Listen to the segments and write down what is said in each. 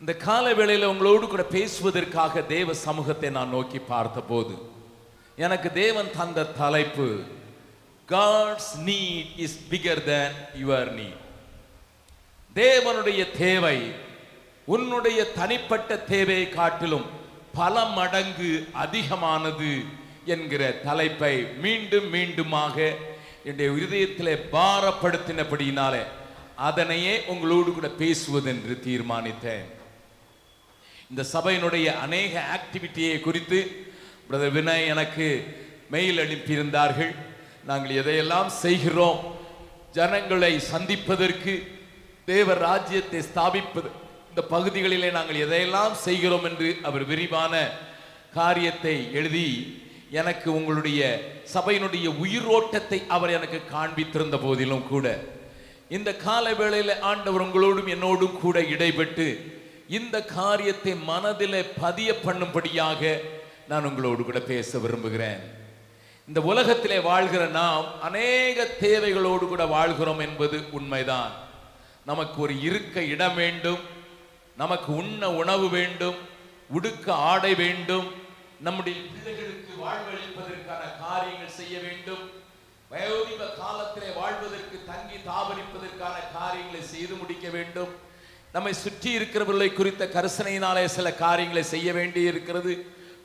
இந்த கால வேளையில் உங்களோடு கூட பேசுவதற்காக தேவ சமூகத்தை நான் நோக்கி பார்த்தபோது எனக்கு தேவன் தந்த தலைப்பு God's need is bigger than your need தேவனுடைய தேவை உன்னுடைய தனிப்பட்ட தேவையை காட்டிலும் பல மடங்கு அதிகமானது என்கிற தலைப்பை மீண்டும் மீண்டுமாக என்னுடைய இருதயத்திலே பாரப்படுத்தினபடியினாலே அதனையே உங்களோடு கூட பேசுவதென்று தீர்மானித்தேன். இந்த சபையினுடைய அநேக ஆக்டிவிட்டியை குறித்து பிரதர் வினய் எனக்கு மெயில் அனுப்பியிருந்தார்கள். நாங்கள் எதையெல்லாம் செய்கிறோம் ஜனங்களை சந்திப்பதற்கு தேவ ராஜ்யத்தை ஸ்தாபிப்பது இந்த பகுதிகளிலே நாங்கள் எதையெல்லாம் செய்கிறோம் என்று அவர் விரிவான காரியத்தை எழுதி எனக்கு உங்களுடைய சபையினுடைய உயிரோட்டத்தை அவர் எனக்கு காண்பித்திருந்த போதிலும் கூட இந்த கால வேளையில் ஆண்டவர் உங்களோடும் என்னோடும் கூட இடைப்பட்டு இந்த காரியத்தை மனதில் பதிய பண்ணும்படியாக நான் உங்களோடு கூட பேச விரும்புகிறேன். இந்த உலகத்திலே வாழ்கிற நாம் அநேக தேவைகளோடு கூட வாழ்கிறோம் என்பது உண்மைதான். நமக்கு ஒரு இருக்க இடம் வேண்டும் நமக்கு உண்ண உணவு வேண்டும் உடுக்க ஆடை வேண்டும் நம்முடைய பிள்ளைகளுக்கு வாழ்வளிப்பதற்கான காரியங்கள் செய்ய வேண்டும் வயோதிப காலத்திலே வாழ்வதற்கு தங்கி தாபரிப்பதற்கான காரியங்களை செய்து முடிக்க வேண்டும் நம்மை சுற்றி இருக்கிறவர்களை குறித்த கரிசனையினாலே சில காரியங்களை செய்ய வேண்டி இருக்கிறது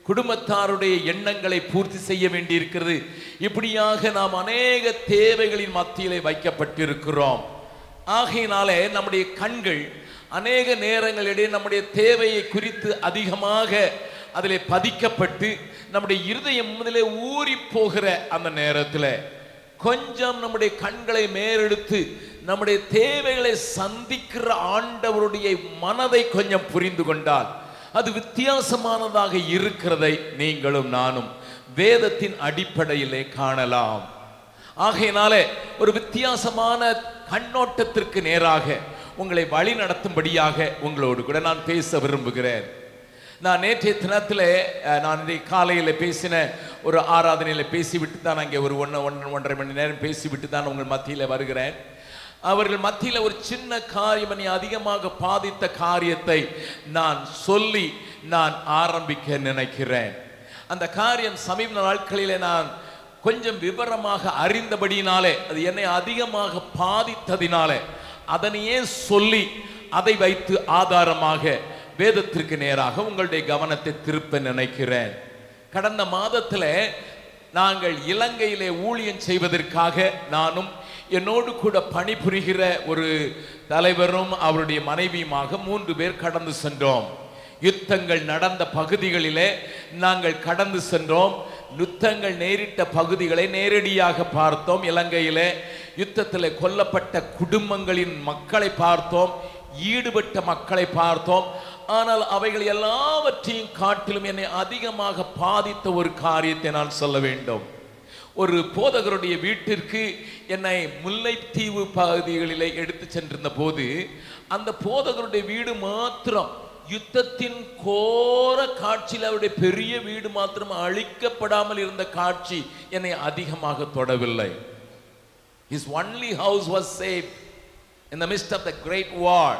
குடும்பத்தாருடைய எண்ணங்களை பூர்த்தி செய்ய வேண்டி இருக்கிறது இப்படியாக நாம் அநேக தேவைகளின் மத்தியிலே வைக்கப்பட்டிருக்கிறோம். ஆகையினாலே நம்முடைய கண்கள் அநேக நேரங்களிடையே நம்முடைய தேவையை குறித்து அதிகமாக அதிலே பதிக்கப்பட்டு நம்முடைய இருதயம் முதலே ஊறி போகிற அந்த நேரத்தில் கொஞ்சம் நம்முடைய கண்களை மேலெடுத்து நம்முடைய தேவைகளை சந்திக்கிற ஆண்டவருடைய மனதை கொஞ்சம் புரிந்து கொண்டால் அது வித்தியாசமானதாக இருக்கிறதை நீங்களும் நானும் வேதத்தின் அடிப்படையிலே காணலாம். ஆகையினாலே ஒரு வித்தியாசமான கண்ணோட்டத்திற்கு நேராக உங்களை வழி நடத்தும்படியாக உங்களோடு கூட நான் பேச விரும்புகிறேன். நான் நேற்றைய தினத்தில் நான் காலையில் பேசின ஒரு ஆராதனையில் பேசிவிட்டு தான் அங்கே ஒரு ஒன்று ஒன்று ஒன்றரை மணி நேரம் பேசிவிட்டு தான் உங்கள் மத்தியில் வருகிறேன். அவர்கள் மத்தியில் ஒரு சின்ன காரியம் என்னை அதிகமாக பாதித்த காரியத்தை நான் சொல்லி நான் ஆரம்பிக்க நினைக்கிறேன். அந்த காரியம் சமீப நாட்களிலே நான் கொஞ்சம் விவரமாக அறிந்தபடியினாலே அது என்னை அதிகமாக பாதித்ததினாலே அதனையே சொல்லி அதை வைத்து ஆதாரமாக வேதத்திற்கு நேராக உங்களுடைய கவனத்தை திருப்ப நினைக்கிறேன். கடந்த மாதத்தில் நாங்கள் இலங்கையிலே ஊழியம் செய்வதற்காக நானும் என்னோடு கூட பணிபுரிகிற ஒரு தலைவரும் அவருடைய மனைவியுமாக மூன்று பேர் கடந்து சென்றோம். யுத்தங்கள் நடந்த பகுதிகளிலே நாங்கள் கடந்து சென்றோம். யுத்தங்கள் நேரிட்ட பகுதிகளை நேரடியாக பார்த்தோம். இலங்கையிலே யுத்தத்தில் கொல்லப்பட்ட குடும்பங்களின் மக்களை பார்த்தோம். ஈடுபட்ட மக்களை பார்த்தோம். ஆனால் அவைகள் எல்லாவற்றையும் காட்டிலும் என்னை அதிகமாக பாதித்த ஒரு காரியத்தை நான் சொல்ல வேண்டும் ஒரு போதகருடைய வீட்டிற்கு என்னை முல்லைத்தீவு பகுதிகளிலே எடுத்து சென்றிருந்த போது அந்த போதகருடைய வீடு மாத்திரம் யுத்தத்தின் கோர காட்சியில் அவருடைய பெரிய வீடு மாத்திரம் அழிக்கப்படாமல் இருந்த காட்சி என்னை அதிகமாக தொடவில்லை is only house was safe in the mist of the great war.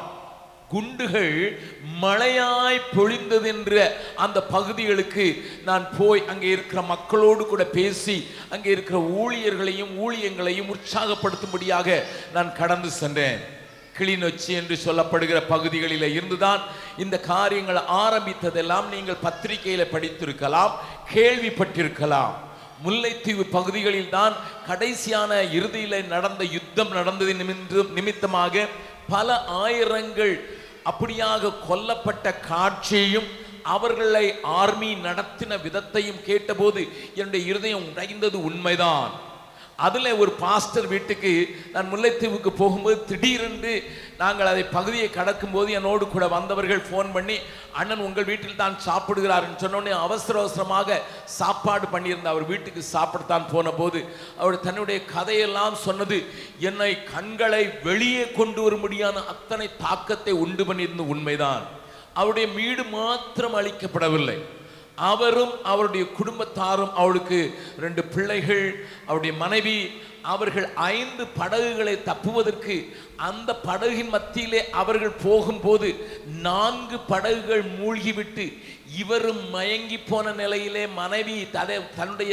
குண்டுகள் மழையாய் பொழிந்ததென்ற அந்த பகுதிகளுக்கு நான் போய் அங்கே இருக்கிற மக்களோடு கூட பேசி அங்கே இருக்கிற ஊழியர்களையும் ஊழியங்களையும் உற்சாகப்படுத்தும்படியாக நான் கடந்து சென்றேன். கிளிநொச்சி என்று சொல்லப்படுகிற பகுதிகளில் இருந்துதான் இந்த காரியங்கள் ஆரம்பித்ததெல்லாம் நீங்கள் பத்திரிகையில் படித்திருக்கலாம் கேள்விப்பட்டிருக்கலாம். முல்லைத்தீவு பகுதிகளில் தான் கடைசியான இறுதியில் நடந்த யுத்தம் நடந்தது நிமித்தமாக பல ஆயிரங்கள் அப்படியாக கொல்லப்பட்ட காட்சியையும் அவர்களை ஆர்மி நடத்தின விதத்தையும் கேட்டபோது என்னுடைய இருதயம் உடைந்தது உண்மைதான். அதில் ஒரு பாஸ்டர் வீட்டுக்கு நான் முல்லைத்தீவுக்கு போகும்போது திடீரென்று நாங்கள் அதை பகுதியை கடக்கும்போது என்னோடு கூட வந்தவர்கள் ஃபோன் பண்ணி அண்ணன் உங்கள் வீட்டில் தான் சாப்பிடுகிறாருன்னு சொன்னோடனே அவசர அவசரமாக சாப்பாடு பண்ணியிருந்த அவர் வீட்டுக்கு சாப்பிடத்தான் போன போது அவர் தன்னுடைய கதையெல்லாம் சொன்னது என்னை கண்களை வெளியே கொண்டு வரும்படியான அத்தனை தாக்கத்தை உண்டு பண்ணியிருந்த உண்மைதான். அவருடைய வீடு மாத்திரம் அளிக்கப்படவில்லை அவரும் அவருடைய குடும்பத்தாரும் அவளுக்கு ரெண்டு பிள்ளைகள் அவருடைய மனைவி அவர்கள் ஐந்து படகுகளை தப்புவதற்கு அந்த படகின் மத்தியிலே அவர்கள் போகும்போது நான்கு படகுகள் மூழ்கிவிட்டு இவரும் மயங்கி போன நிலையிலே மனைவி தலை தன்னுடைய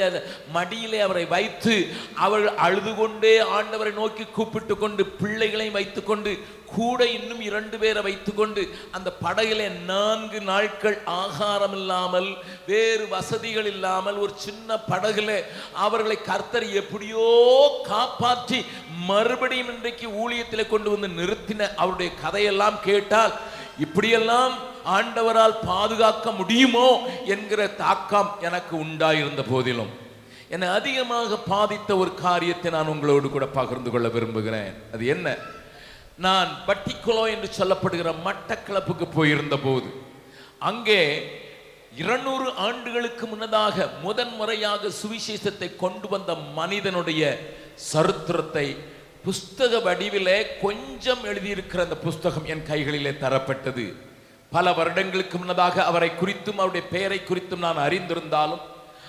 மடியிலே அவரை வைத்து அவள் அழுது கொண்டே ஆண்டவரை நோக்கி கூப்பிட்டு கொண்டு பிள்ளைகளையும் வைத்துக்கொண்டு கூட இன்னும் இரண்டு பேரை வைத்துக்கொண்டு அந்த படகிலே நான்கு நாட்கள் ஆகாரம் இல்லாமல் வேறு வசதிகள் இல்லாமல் ஒரு சின்ன படகுல அவர்களை கர்த்தர் எப்படியோ காப்பாற்றி மறுபடியும் இன்றைக்கு ஊழியத்தில் கொண்டு வந்து நிறுத்தின அவருடைய கதையெல்லாம் கேட்டால் இப்படியெல்லாம் ஆண்டவரால் பாதுகாக்க முடியுமோ? என்கிற தாக்கம் எனக்கு உண்டாயிருந்த போதிலும். என்னை அதிகமாக பாதித்த ஒரு காரியத்தை நான் உங்களோடு கூட பகிர்ந்து கொள்ள விரும்புகிறேன். அது என்ன? நான் பட்டிக்குளோ என்று சொல்லப்படுகிற மட்டக்களப்புக்கு போயிருந்த போது அங்கே இருநூறு ஆண்டுகளுக்கு முன்னதாக முதன் முறையாக சுவிசேஷத்தை கொண்டு வந்த மனிதனுடைய சரித்திரத்தை புஸ்தக வடிவிலே கொஞ்சம் எழுதியிருக்கிற அந்த புஸ்தகம் என் கைகளிலே தரப்பட்டது. பல வருடங்களுக்கு முன்னதாக அவரை குறித்தும் அவருடைய பெயரை குறித்தும் நான் அறிந்திருந்தாலும்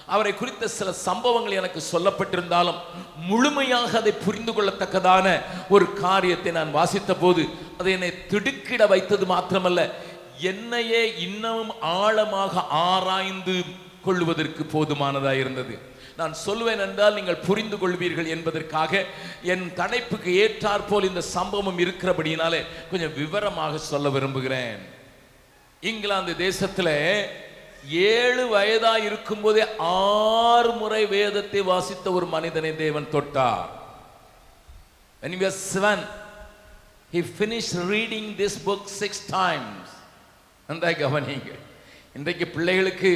அவரை குறித்த சில சம்பவங்கள் எனக்கு சொல்லப்பட்டிருந்தாலும் முழுமையாக அதை புரிந்து கொள்ளத்தக்கதான ஒரு காரியத்தை நான் வாசித்த போது அது என்னை திடுக்கிட வைத்தது மாத்திரமல்ல என்னையே இன்னமும் ஆழமாக ஆராய்ந்து கொள்வதற்கு போதுமானதாக இருந்தது. நான் சொல்லுவேன் என்றால் நீங்கள் புரிந்து கொள்வீர்கள் என்பதற்காக என் தலைப்புக்கு ஏற்றாற்போல் இந்த சம்பவம் இருக்கிறபடியினாலே கொஞ்சம் விவரமாக சொல்ல விரும்புகிறேன். இங்கிலாந்து தேசத்தில் ஏழு வயதா இருக்கும்போதே ஆறு முறை வேதத்தை வாசித்த ஒரு மனிதனை தேவன் தொட்டார். When he was seven he finished reading this book six times. அந்த கவனிங்க இன்றைக்கு பிள்ளைகளுக்கு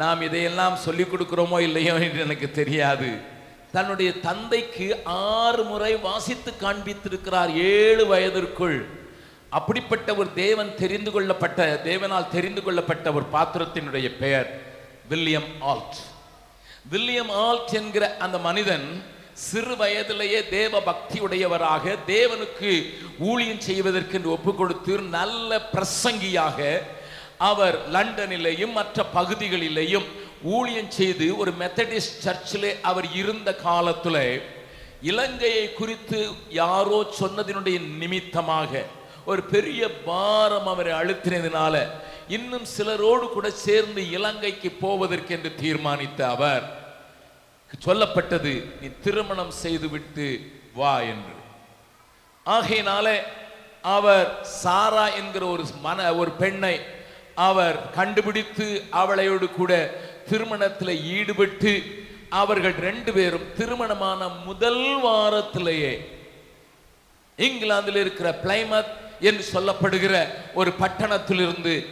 நாம் இதையெல்லாம் சொல்லிக் கொடுக்கிறோமோ இல்லையோ என்று எனக்கு தெரியாது. தன்னுடைய தந்தைக்கு ஆறு முறை வாசித்து காண்பித்திருக்கிறார் ஏழு வயதிற்குள். அப்படிப்பட்ட ஒரு தேவன் தெரிந்து கொள்ளப்பட்ட தேவனால் தெரிந்து கொள்ளப்பட்ட ஒரு பாத்திரத்தினுடைய பெயர் வில்லியம் ஆல்ட். வில்லியம் ஆல்ட் என்கிற அந்த மனிதன் சிறு வயதிலேயே தேவ பக்தி உடையவராக தேவனுக்கு ஊழியம் செய்வதற்கு என்று ஒப்பு கொடுத்து நல்ல பிரசங்கியாக அவர் லண்டனிலேயும் மற்ற பகுதிகளிலேயும் ஊழியம் செய்து ஒரு மெத்தடிஸ்ட் சர்ச்சிலே அவர் இருந்த காலத்துல இலங்கையை குறித்து யாரோ சொன்னதினுடைய நிமித்தமாக ஒரு பெரிய பாரம் அவரை அழுத்தினதினால இன்னும் சிலரோடு கூட சேர்ந்து இலங்கைக்கு போவதற்கு என்று தீர்மானித்த அவர் சொல்லப்பட்டது நீ திருமணம் செய்துவிட்டு வா என்று. ஆகையினால அவர் சாரா என்கிற ஒரு மன ஒரு பெண்ணை அவர் கண்டுபிடித்து அவளையோடு கூட திருமணத்தில் ஈடுபட்டு அவர்கள் ரெண்டு பேரும் திருமணமான முதல் வாரத்திலேயே இங்கிலாந்தில் இருக்கிற பிளைமத் என்று சொல்லப்படுகிற ஒரு பட்டணத்திலிருந்து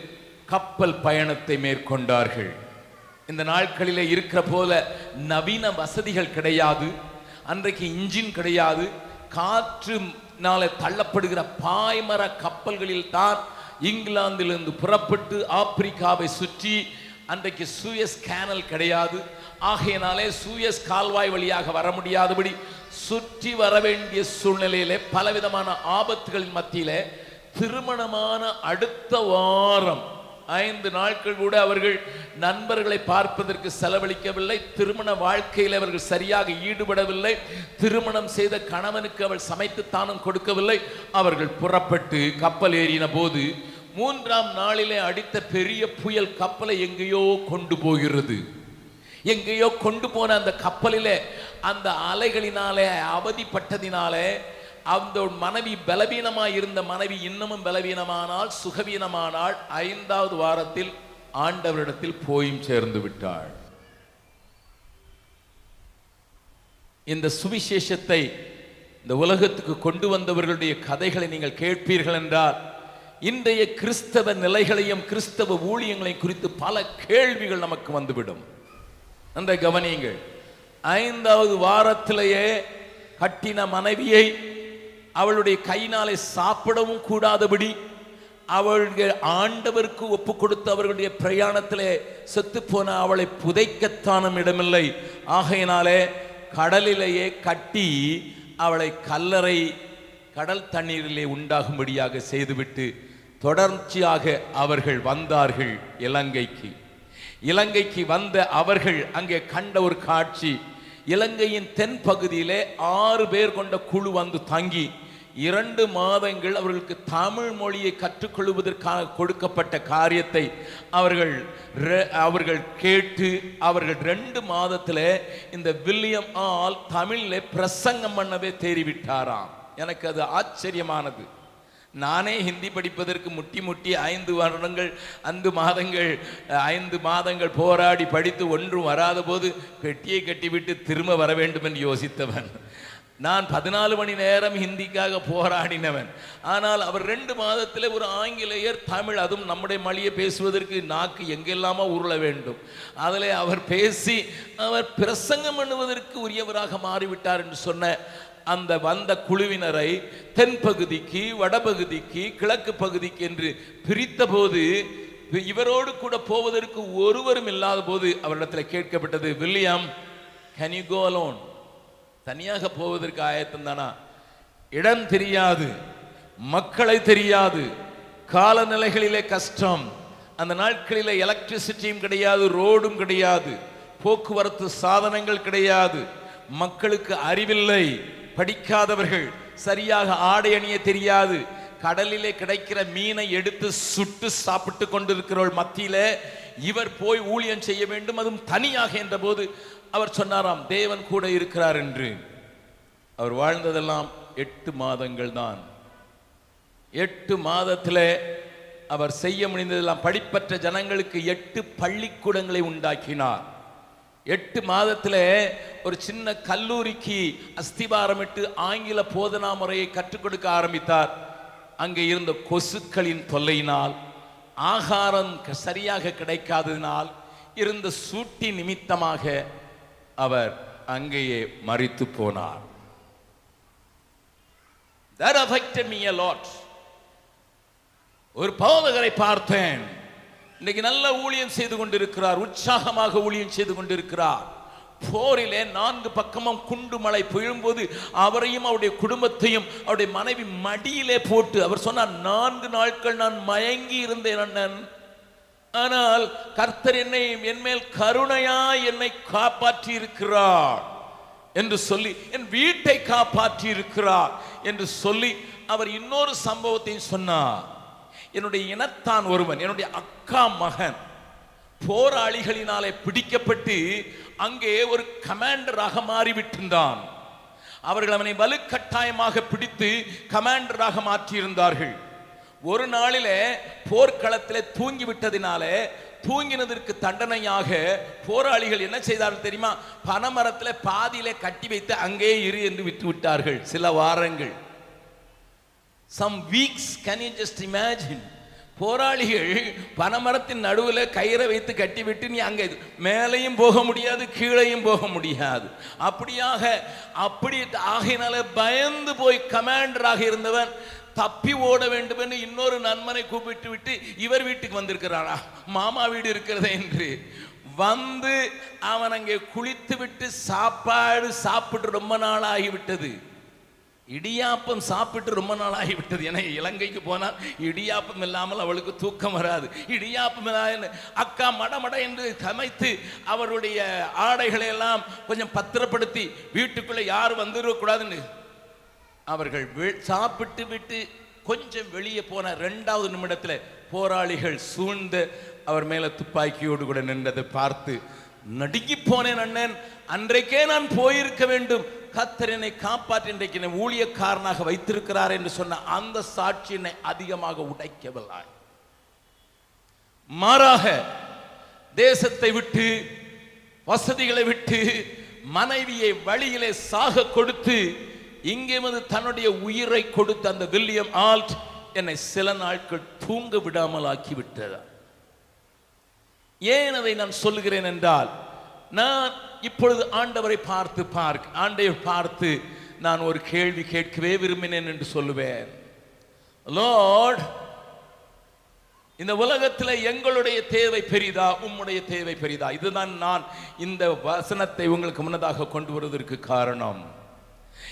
கப்பல் பயணத்தை மேற்கொண்டார்கள். இந்த நாட்களில் இருக்கிற போல நவீன வசதிகள் கிடையாது அன்றைக்கு இன்ஜின் கிடையாது காற்றுனால தள்ளப்படுகிற பாய்மர கப்பல்களில் தான் இங்கிலாந்திலிருந்து புறப்பட்டு ஆப்பிரிக்காவை சுற்றி அன்றைக்கு சூயஸ் கேனல் கிடையாது. ஆகையினாலே சூயஸ் கால்வாய் வழியாக வர முடியாதபடி சுற்றி வர வேண்டிய சூழ்நிலையிலே பலவிதமான ஆபத்துகளின் மத்தியிலே திருமணமான அடுத்த வாரம் ஐந்து நாட்கள் கூட அவர்கள் நண்பர்களை பார்ப்பதற்கு செலவழிக்கவில்லை. திருமண வாழ்க்கையில் அவர்கள் சரியாக ஈடுபடவில்லை. திருமணம் செய்த கணவனுக்கு அவள் சமைத்து தானும் கொடுக்கவில்லை. அவர்கள் புறப்பட்டு கப்பல் ஏறின போது மூன்றாம் நாளிலே அடித்த பெரிய புயல் கப்பலை எங்கேயோ கொண்டு போகிறது. எங்கேயோ கொண்டு போன அந்த கப்பலிலே அந்த அலைகளினாலே அவதிப்பட்டதினாலே அந்த மனைவி பலவீனமாக இருந்த மனைவி இன்னமும் பலவீனமானால் சுகவீனமானால் ஐந்தாவது வாரத்தில் ஆண்டவரிடத்தில் போயும் சேர்ந்து விட்டாள். இந்த சுவிசேஷத்தை இந்த உலகத்துக்கு கொண்டு வந்தவர்களுடைய கதைகளை நீங்கள் கேட்பீர்கள் என்றால் இன்றைய கிறிஸ்தவ நிலைகளையும் கிறிஸ்தவ ஊழியங்களையும் குறித்து பல கேள்விகள் நமக்கு வந்துவிடும். அந்த கவனியுங்கள். ஐந்தாவது வாரத்திலேயே கட்டின மனைவியை அவளுடைய கையினாலே சாப்பிடவும் கூடாதபடி அவள் ஆண்டவருக்கு ஒப்பு கொடுத்து அவர்களுடைய பிரயாணத்திலே செத்து போன அவளை புதைக்கத்தானும் இடமில்லை ஆகையினாலே கடலிலேயே கட்டி அவளை கல்லறை கடல் தண்ணீரிலே உண்டாகும்படியாக செய்துவிட்டு தொடர்ச்சியாக அவர்கள் வந்தார்கள் இலங்கைக்கு. இலங்கைக்கு வந்த அவர்கள் அங்கே கண்ட ஒரு காட்சி. இலங்கையின் தென் பகுதியிலே ஆறு பேர் கொண்ட குழு வந்து தங்கி. இரண்டு மாதங்கள் அவர்களுக்கு தமிழ் மொழியை கற்றுக்கொள்வதற்காக கொடுக்கப்பட்ட காரியத்தை அவர்கள் ரெ- அவர்கள் கேட்டு அவர்கள் ரெண்டு மாதத்தில் இந்த வில்லியம் ஆல் தமிழில் பிரசங்கம் பண்ணவே தேறிவிட்டாராம். எனக்கு அது ஆச்சரியமானது. நானே ஹிந்தி படிப்பதற்கு முட்டி முட்டி ஐந்து வருடங்கள் ஐந்து மாதங்கள் ஐந்து மாதங்கள் போராடி படித்து ஒன்றும் வராத போது பெட்டியை கட்டிவிட்டு திரும்ப வர வேண்டும் என்று யோசித்தவன். நான் பதினாலு மணி நேரம் ஹிந்திக்காக போராடினவன். ஆனால் அவர் ரெண்டு மாதத்தில் ஒரு ஆங்கிலேயர் தமிழ் அதுவும் நம்முடைய மொழியை பேசுவதற்கு நாக்கு எங்கெல்லாமோ உருள வேண்டும். அதில் அவர் பேசி அவர் பிரசங்கம் பண்ணுவதற்கு உரியவராக மாறிவிட்டார் என்று சொன்ன அந்த வந்த குழுவினரை தென்பகுதிக்கு வடபகுதிக்கு கிழக்கு பகுதிக்கு என்று பிரித்தபோது இவரோடு கூட போவதற்கு ஒருவரும் இல்லாத போது அவரிடத்தில் கேட்கப்பட்டது William can you go alone தனியாக போவதற்கு ஆயத்தம் தானா? இடம் தெரியாது மக்களை தெரியாது காலநிலைகளிலே கஷ்டம் அந்த நாட்களில் எலக்ட்ரிசிட்டியும் கிடையாது ரோடும் கிடையாது போக்குவரத்து சாதனங்கள் கிடையாது மக்களுக்கு அறிவில்லை படிக்காதவர்கள் சரியாக ஆடை அணிய தெரியாது. கடலிலே கிடைக்கிற மீனை எடுத்து சுட்டு சாப்பிட்டு கொண்டிருக்கிறவள் மத்தியில இவர் போய் ஊழியம் செய்ய வேண்டும் அதுவும் தனியாக என்ற போது அவர் சொன்னாராம் தேவன் கூட இருக்கிறார் என்று. அவர் வாழ்ந்ததெல்லாம் எட்டு மாதங்கள் தான். எட்டு மாதத்தில் அவர் செய்ய முடிந்ததெல்லாம் படிப்பற்ற ஜனங்களுக்கு எட்டு பள்ளிக்கூடங்களை உண்டாக்கினார். எட்டு மாதத்திலே ஒரு சின்ன கல்லூரிக்கு அஸ்திபாரமிட்டு ஆங்கில போதனா முறையை கற்றுக் கொடுக்க ஆரம்பித்தார். அங்கே இருந்த கொசுக்களின் தொல்லையினால் ஆகாரம் சரியாக கிடைக்காததினால் இருந்த சூட்டி நிமித்தமாக அவர் அங்கேயே மறித்து போனார். ஒரு போதகரை பார்த்தேன். இன்னைக்கு நல்ல ஊழியம் செய்து கொண்டிருக்கிறார் உற்சாகமாக ஊழியம் செய்து கொண்டிருக்கிறார். போரிலே நான்கு பக்கமும் குண்டு மழை பெய்யும்போது அவரையும் அவருடைய குடும்பத்தையும் அவருடைய மனைவி மடியிலே போட்டு அவர் சொன்னார் நான்கு நாட்கள் நான் மயங்கி இருந்தேன் அண்ணன். ஆனால் கர்த்தர் என்னை என்மேல் கருணையா என்னை காப்பாற்றி இருக்கிறார் என்று சொல்லி என் வீட்டை காப்பாற்றி இருக்கிறார் என்று சொல்லி அவர் இன்னொரு சம்பவத்தையும் சொன்னார். என்னுடைய இனத்தான் ஒருவன் என்னுடைய அக்கா மகன். போராளிகளினாலே பிடிக்கப்பட்டு அங்கே ஒரு கமாண்டராக மாறிவிட்டிருந்தான். அவர்கள் அவனை வலுக்கட்டாயமாக பிடித்து கமாண்டராக மாற்றியிருந்தார்கள். ஒரு நாளிலே போர்க்களத்தில் தூங்கி விட்டதினாலே தூங்கினதற்கு தண்டனையாக போராளிகள் என்ன செய்தார்கள் தெரியுமா? பனமரத்தில் பாதியிலே கட்டி வைத்து அங்கே இரு என்று விட்டு விட்டார்கள். சில வாரங்கள். Some weeks can you just imagine போராளிகள் பனமரத்தின் நடுவில் கயிறை வைத்து கட்டிவிட்டு நீ அங்கே மேலையும் போக முடியாது கீழையும் போக முடியாது. அப்படியாக அப்படி ஆகையினால பயந்து போய் கமாண்டராக இருந்தவன் தப்பி ஓட வேண்டும் என்று இன்னொரு நண்பனை கூப்பிட்டு விட்டு இவர் வீட்டுக்கு வந்திருக்கிறாரா மாமா வீடு இருக்கிறதே என்று. வந்து அவன் அங்கே குளித்து விட்டு சாப்பாடு சாப்பிட்டு ரொம்ப நாள் ஆகிவிட்டது இடியாப்பம் சாப்பிட்டு ரொம்ப நாள் ஆகிவிட்டது ஏன்னா இலங்கைக்கு போனால் இடியாப்பம் இல்லாமல் அவளுக்கு தூக்கம் வராது. இடியாப்பம் இல்லாத அக்கா மடமட என்று சமைத்து அவருடைய ஆடைகளை எல்லாம் கொஞ்சம் பத்திரப்படுத்தி வீட்டுக்குள்ளே யாரும் வந்துடக்கூடாதுன்னு அவர்கள் சாப்பிட்டு விட்டு கொஞ்சம் வெளியே போன ரெண்டாவது நிமிடத்தில் போராளிகள் சூழ்ந்து அவர் மேலே துப்பாக்கியோடு கூட நின்றதை பார்த்து நடுங்கி போனேன் அண்ணன். அன்றைக்கே நான் போயிருக்க வேண்டும். கத்தர் என்னை காப்பாற்றி இன்றைக்கு என்னை ஊழியக்காரனாக வைத்திருக்கிறார் என்று சொன்ன அந்த சாட்சி என்னை அதிகமாக உடைக்கவில்லை. மாறாக தேசத்தை விட்டு வசதிகளை விட்டு மனைவியை வழியிலே சாக கொடுத்து இங்கே வந்து தன்னுடைய உயிரை கொடுத்த அந்த வில்லியம் ஆல்ட் என்னை சில நாட்கள் தூங்க விடாமல் ஆக்கிவிட்டதா. ஏன் அதை நான் சொல்லுகிறேன் என்றால் நான் இப்பொழுது ஆண்டவரை பார்த்து பார்க்க ஆண்டையை பார்த்து நான் ஒரு கேள்வி கேட்கவே விரும்பினேன் என்று சொல்லுவேன். லார்ட் இந்த உலகத்தில் எங்களுடைய தேவை பெரிதா உம்முடைய தேவை பெரிதா? இதுதான் நான் இந்த வசனத்தை உங்களுக்கு முன்னதாக கொண்டு வருவதற்கு காரணம்.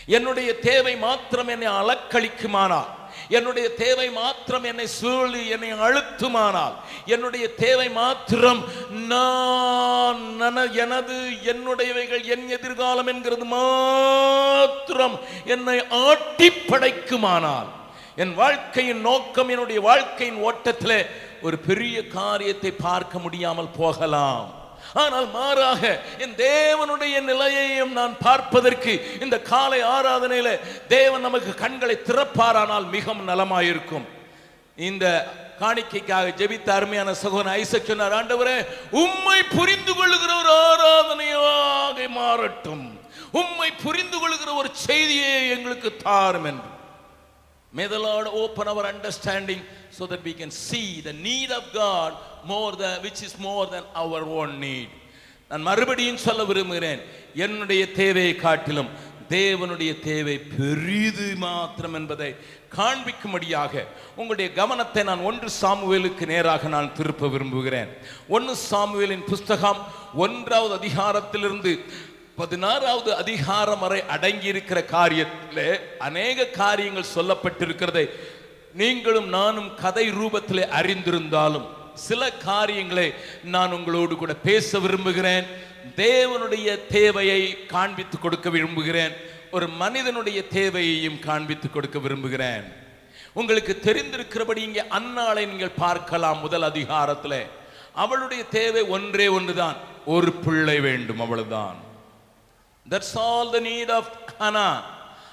என்னுடைய தேவை மாத்திரம் என்னை அலக்களிக்குமானால் என்னுடைய தேவை மாத்திரம் என்னை சூழி என்னை அழுத்துமானால் என்னுடைய தேவை மாத்திரம் நான் நன- எனது என்னுடையவைகள் என் எதிர்காலம் என்கிறது மாத்திரம் என்னை ஆட்டி படைக்குமானால் என் வாழ்க்கையின் நோக்கம் என்னுடைய வாழ்க்கையின் ஓட்டத்திலே ஒரு பெரிய காரியத்தை பார்க்க முடியாமல் போகலாம். ஆனால் மாறாக என் தேவனுடைய நிலையையும் நான் பார்ப்பதற்கு இந்த காலை ஆராதனையில தேவன் நமக்கு கண்களை திறப்பாரானால் மிகவும் நலமாயிருக்கும். இந்த காணிக்கைக்காக ஜெபித்த அருமையான சகோதரன் ஐசக் சொன்னார் ஆண்டவரே உம்மை புரிந்து கொள்ளுகிற ஒரு ஆராதனையாக மாறட்டும். உம்மை புரிந்து கொள்கிற ஒரு செய்தியை எங்களுக்கு தாரும் என்று. May the Lord open our understanding so that we can see the need of God more the which is more than our own need நான் மறுபடியும் சொல்ல விரும்புகிறேன் என்னுடைய தேவையை காட்டிலும் தேவனுடைய தேவை பெரிது மாத்திரம் என்பதை காண்பிக்கும்படியாக உங்களுடைய கவனத்தை நான் ஒன்று சாமுவேலுக்கு நேராக நான் திருப்ப விரும்புகிறேன். ஒன்று சாமுவேலின் புஸ்தகம் ஒன்றாவது அதிகாரத்திலிருந்து பதினாறாவது அதிகாரம் வரை அடங்கி இருக்கிற அநேக காரியங்கள் சொல்லப்பட்டிருக்கிறதை நீங்களும் நானும் கதை ரூபத்தில் அறிந்திருந்தாலும் சில காரியங்களை நான் உங்களோடு கூட பேச விரும்புகிறேன். தேவனுடைய தேவையை காண்பித்து கொடுக்க விரும்புகிறேன். ஒரு மனிதனுடைய தேவையையும் காண்பித்து கொடுக்க விரும்புகிறேன். உங்களுக்கு தெரிந்திருக்கிறபடி இங்கே அன்னாளை நீங்கள் பார்க்கலாம் முதல் அதிகாரத்தில். அவளுடைய தேவை ஒன்றே ஒன்றுதான். ஒரு பிள்ளை வேண்டும் அவ்வளவுதான். That's all the need of Hannah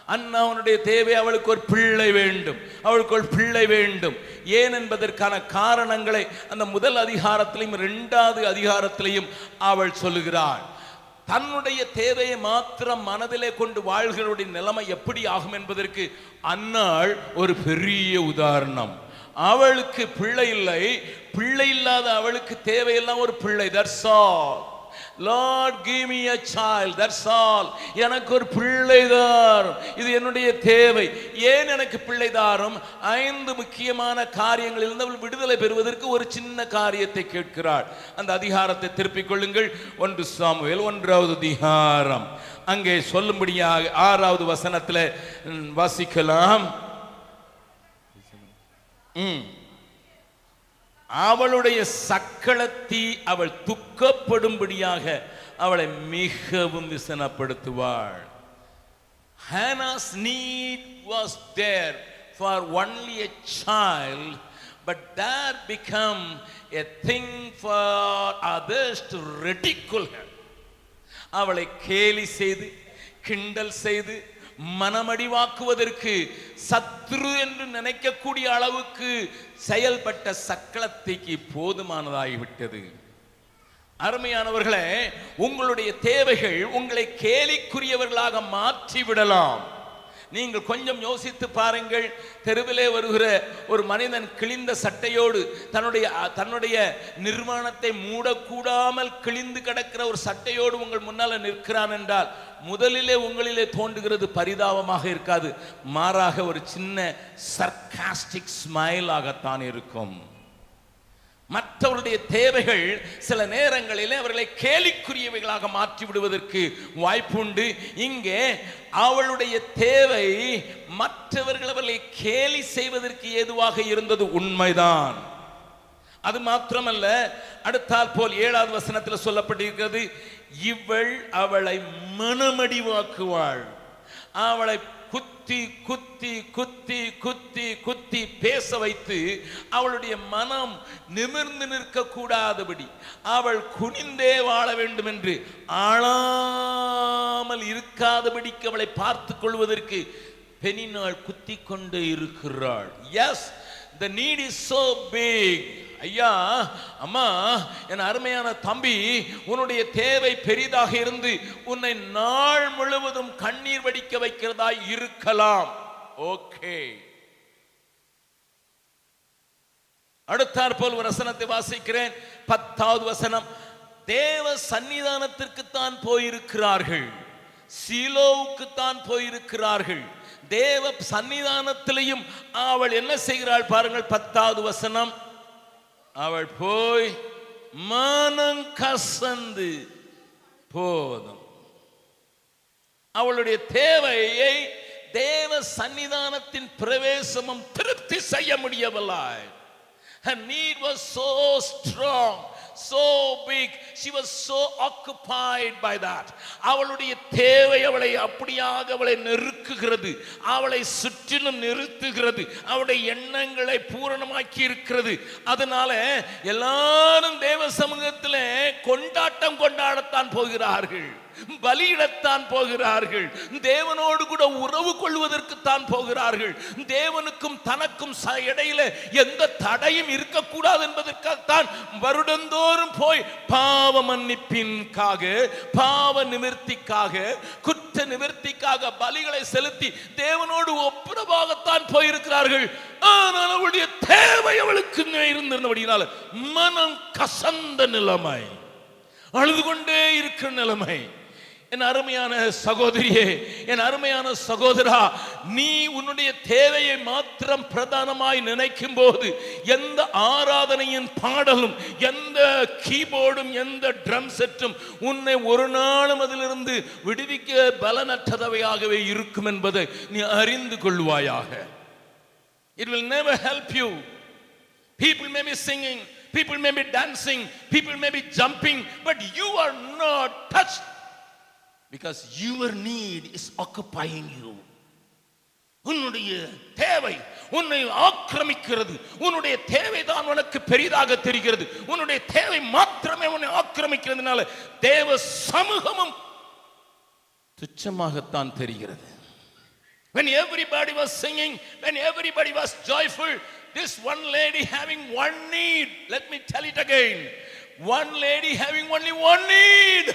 அண்ணாவனுடைய தேவை அவளுக்கு ஒரு பிள்ளை வேண்டும். அவளுக்கு ஒரு பிள்ளை வேண்டும். ஏன் என்பதற்கான காரணங்களை அந்த முதல் அதிகாரத்திலையும் இரண்டாவது அதிகாரத்திலையும் அவள் சொல்லுகிறாள். தன்னுடைய தேவையை மாத்திரம் மனதிலே கொண்டு வாழ்களுடைய நிலைமை எப்படி ஆகும் என்பதற்கு அன்னாள் ஒரு பெரிய உதாரணம். அவளுக்கு பிள்ளை இல்லை. பிள்ளை இல்லாத அவளுக்கு தேவையெல்லாம் ஒரு பிள்ளை. That's all Lord give me a child that's all எனக்கு ஒரு பிள்ளை தாரும். இது என்னுடைய தேவை. ஏன் எனக்கு பிள்ளை தாரும்? ஐந்து முக்கியமான காரியங்களிலிருந்து அவள் விடுதலை பெறுவதற்கு ஒரு சின்ன காரியத்தை கேட்கிறாள். அந்த அதிகாரத்தை திருப்பிக் கொள்ளுங்கள். ஒன்று சாமுவேல் ஒன்றாவது அதிகாரம். அங்கே சொல்லும்படியாக ஆறாவது வசனத்தில் வாசிக்கலாம். ம். அவளுடைய சக்களத்தி அவள் துக்கப்படும்படியாக அவளை மிகவும் விசனப்படுத்துவாள் Hannah's need was there for only a child, but that become a thing for others to ridicule her. அவளை கேலி செய்து கிண்டல் செய்து மனமடிவாக்குவதற்கு சத்ரு என்று நினைக்கக்கூடிய அளவுக்கு செயல்பட்ட சக்களத்தைக்கு போதுமானதாகிவிட்டது. அருமையானவர்களே உங்களுடைய தேவைகள் உங்களை கேலிக்குரியவர்களாக மாற்றி விடலாம் நீங்கள் கொஞ்சம் யோசித்து பாருங்கள். தெருவிலே வருகிற ஒரு மனிதன் கிழிந்த சட்டையோடு தன்னுடைய தன்னுடைய நிர்வாணத்தை மூடக்கூடாமல் கிழிந்து கிடக்கிற ஒரு சட்டையோடு உங்கள் முன்னால் நிற்கிறான் என்றால் முதலிலே உங்களிலே தோன்றுகிறது பரிதாபமாக இருக்காது. மாறாக ஒரு சின்ன சர்காஸ்டிக் ஸ்மைலாகத்தான் இருக்கும். மற்றவருடைய தேவைகள் சில நேரங்களிலே அவர்களை கேலிக்குரியவைகளாக மாற்றி விடுவதற்கு வாய்ப்புண்டு. இங்கே அவளுடைய தேவை மற்றவர்கள் அவர்களை கேலி செய்வதற்கு ஏதுவாக இருந்தது உண்மைதான். அது மாத்திரமல்ல அடுத்தால் போல் ஏழாவது வசனத்தில் சொல்லப்பட்டிருக்கிறது இவள் அவளை மனமடிவாக்குவாள். அவளை குத்தி குத்தி குத்தி குத்தி குத்தி பேச வைத்து அவளுடைய மனம் நிமிர்ந்து நிற்க கூடாதபடி அவள் குனிந்தே வாழ வேண்டும் என்று ஆளாமல் இருக்காதபடிக்கு அவளை பார்த்து கொள்வதற்கு பெனினாள் குத்தி கொண்டே இருக்கிறாள். Yes the need is so big ஐயா அம்மா என் அருமையான தம்பி உன்னுடைய தேவை பெரிதாக இருந்து உன்னை நாள் முழுவதும் கண்ணீர் வடிக்க வைக்கிறதா இருக்கலாம். ஓகே. அடுத்தாற் போல் ஒரு வசனத்தை வாசிக்கிறேன். பத்தாவது வசனம் தேவ சன்னிதானத்திற்குத்தான் போயிருக்கிறார்கள். சீலோவுக்குத்தான் போயிருக்கிறார்கள். தேவ சன்னிதானத்திலையும் அவள் என்ன செய்கிறாள் பாருங்கள் பத்தாவது வசனம். அவள் போய் மனம் கசந்து போதும். அவளுடைய தேவையை தேவ சன்னிதானத்தின் பிரவேசமும் திருப்தி செய்ய முடியவில்லை. Need was so strong so big. She was so occupied by that. அவளுடைய தேவை அவளை அப்படியாக அவளை நெருக்குகிறது அவளை சுற்றிலும் நிறுத்துகிறது அவளுடைய எண்ணங்களை பூரணமாக்கி இருக்கிறது அதனால எல்லாரும் தேவ சமூகத்தில் கொண்டாட்டம் கொண்டாடத்தான் போகிறார்கள் பலியிடத்தான் போகிறார்கள். தேவனோடு கூட உறவு கொள்வதற்குத்தான் போகிறார்கள். தேவனுக்கும் தனக்கும் ச- இடையில எந்த தடையும் இருக்கக்கூடாது என்பதற்காகத்தான் வருடந்தோறும் போய் பாவ மன்னிப்பின்காக பாவ நிவர்த்திக்காக குற்ற நிவர்த்திக்காக பலிகளை செலுத்தி தேவனோடு ஒப்புரவாகத்தான் போயிருக்கிறார்கள். ஆனால் அவளுடைய தேவை அவளுக்கு இருந்திருந்தபடியினால மனம் கசந்த நிலைமை. அழுது கொண்டே இருக்கிற நிலைமை. என் அருமையான சகோதரியே என் அருமையான சகோதரா நீ உன்னுடைய தேவையை மாத்திரம் பிரதானமாய் நினைக்கும் போது எந்த ஆராதனையின் பாடலும் எந்த கீபோர்டும் எந்த ட்ரம் செட்டும் உன்னை ஒரு நாளும் அதிலிருந்து விடுவிக்க பலனற்றதவையாகவே இருக்கும் என்பதை நீ அறிந்து கொள்வாயாக. It will never help you people may be singing people may be dancing people may be jumping but you are not touch because your need is occupying you உன்னுடைய தேவை உன்னை ஆக்கிரமிக்கிறது உன்னுடைய தேவை தான் உனக்கு பெரிதாக தெரிகிறது உன்னுடைய தேவை மாத்திரமே உன்னை ஆக்கிரமிக்கிறதுனால தேவ சமூகமும் துச்சமாகத்தான் தெரிகிறது When everybody was singing, when everybody was joyful, this one lady having one need. Let me tell it again. One lady having only one need.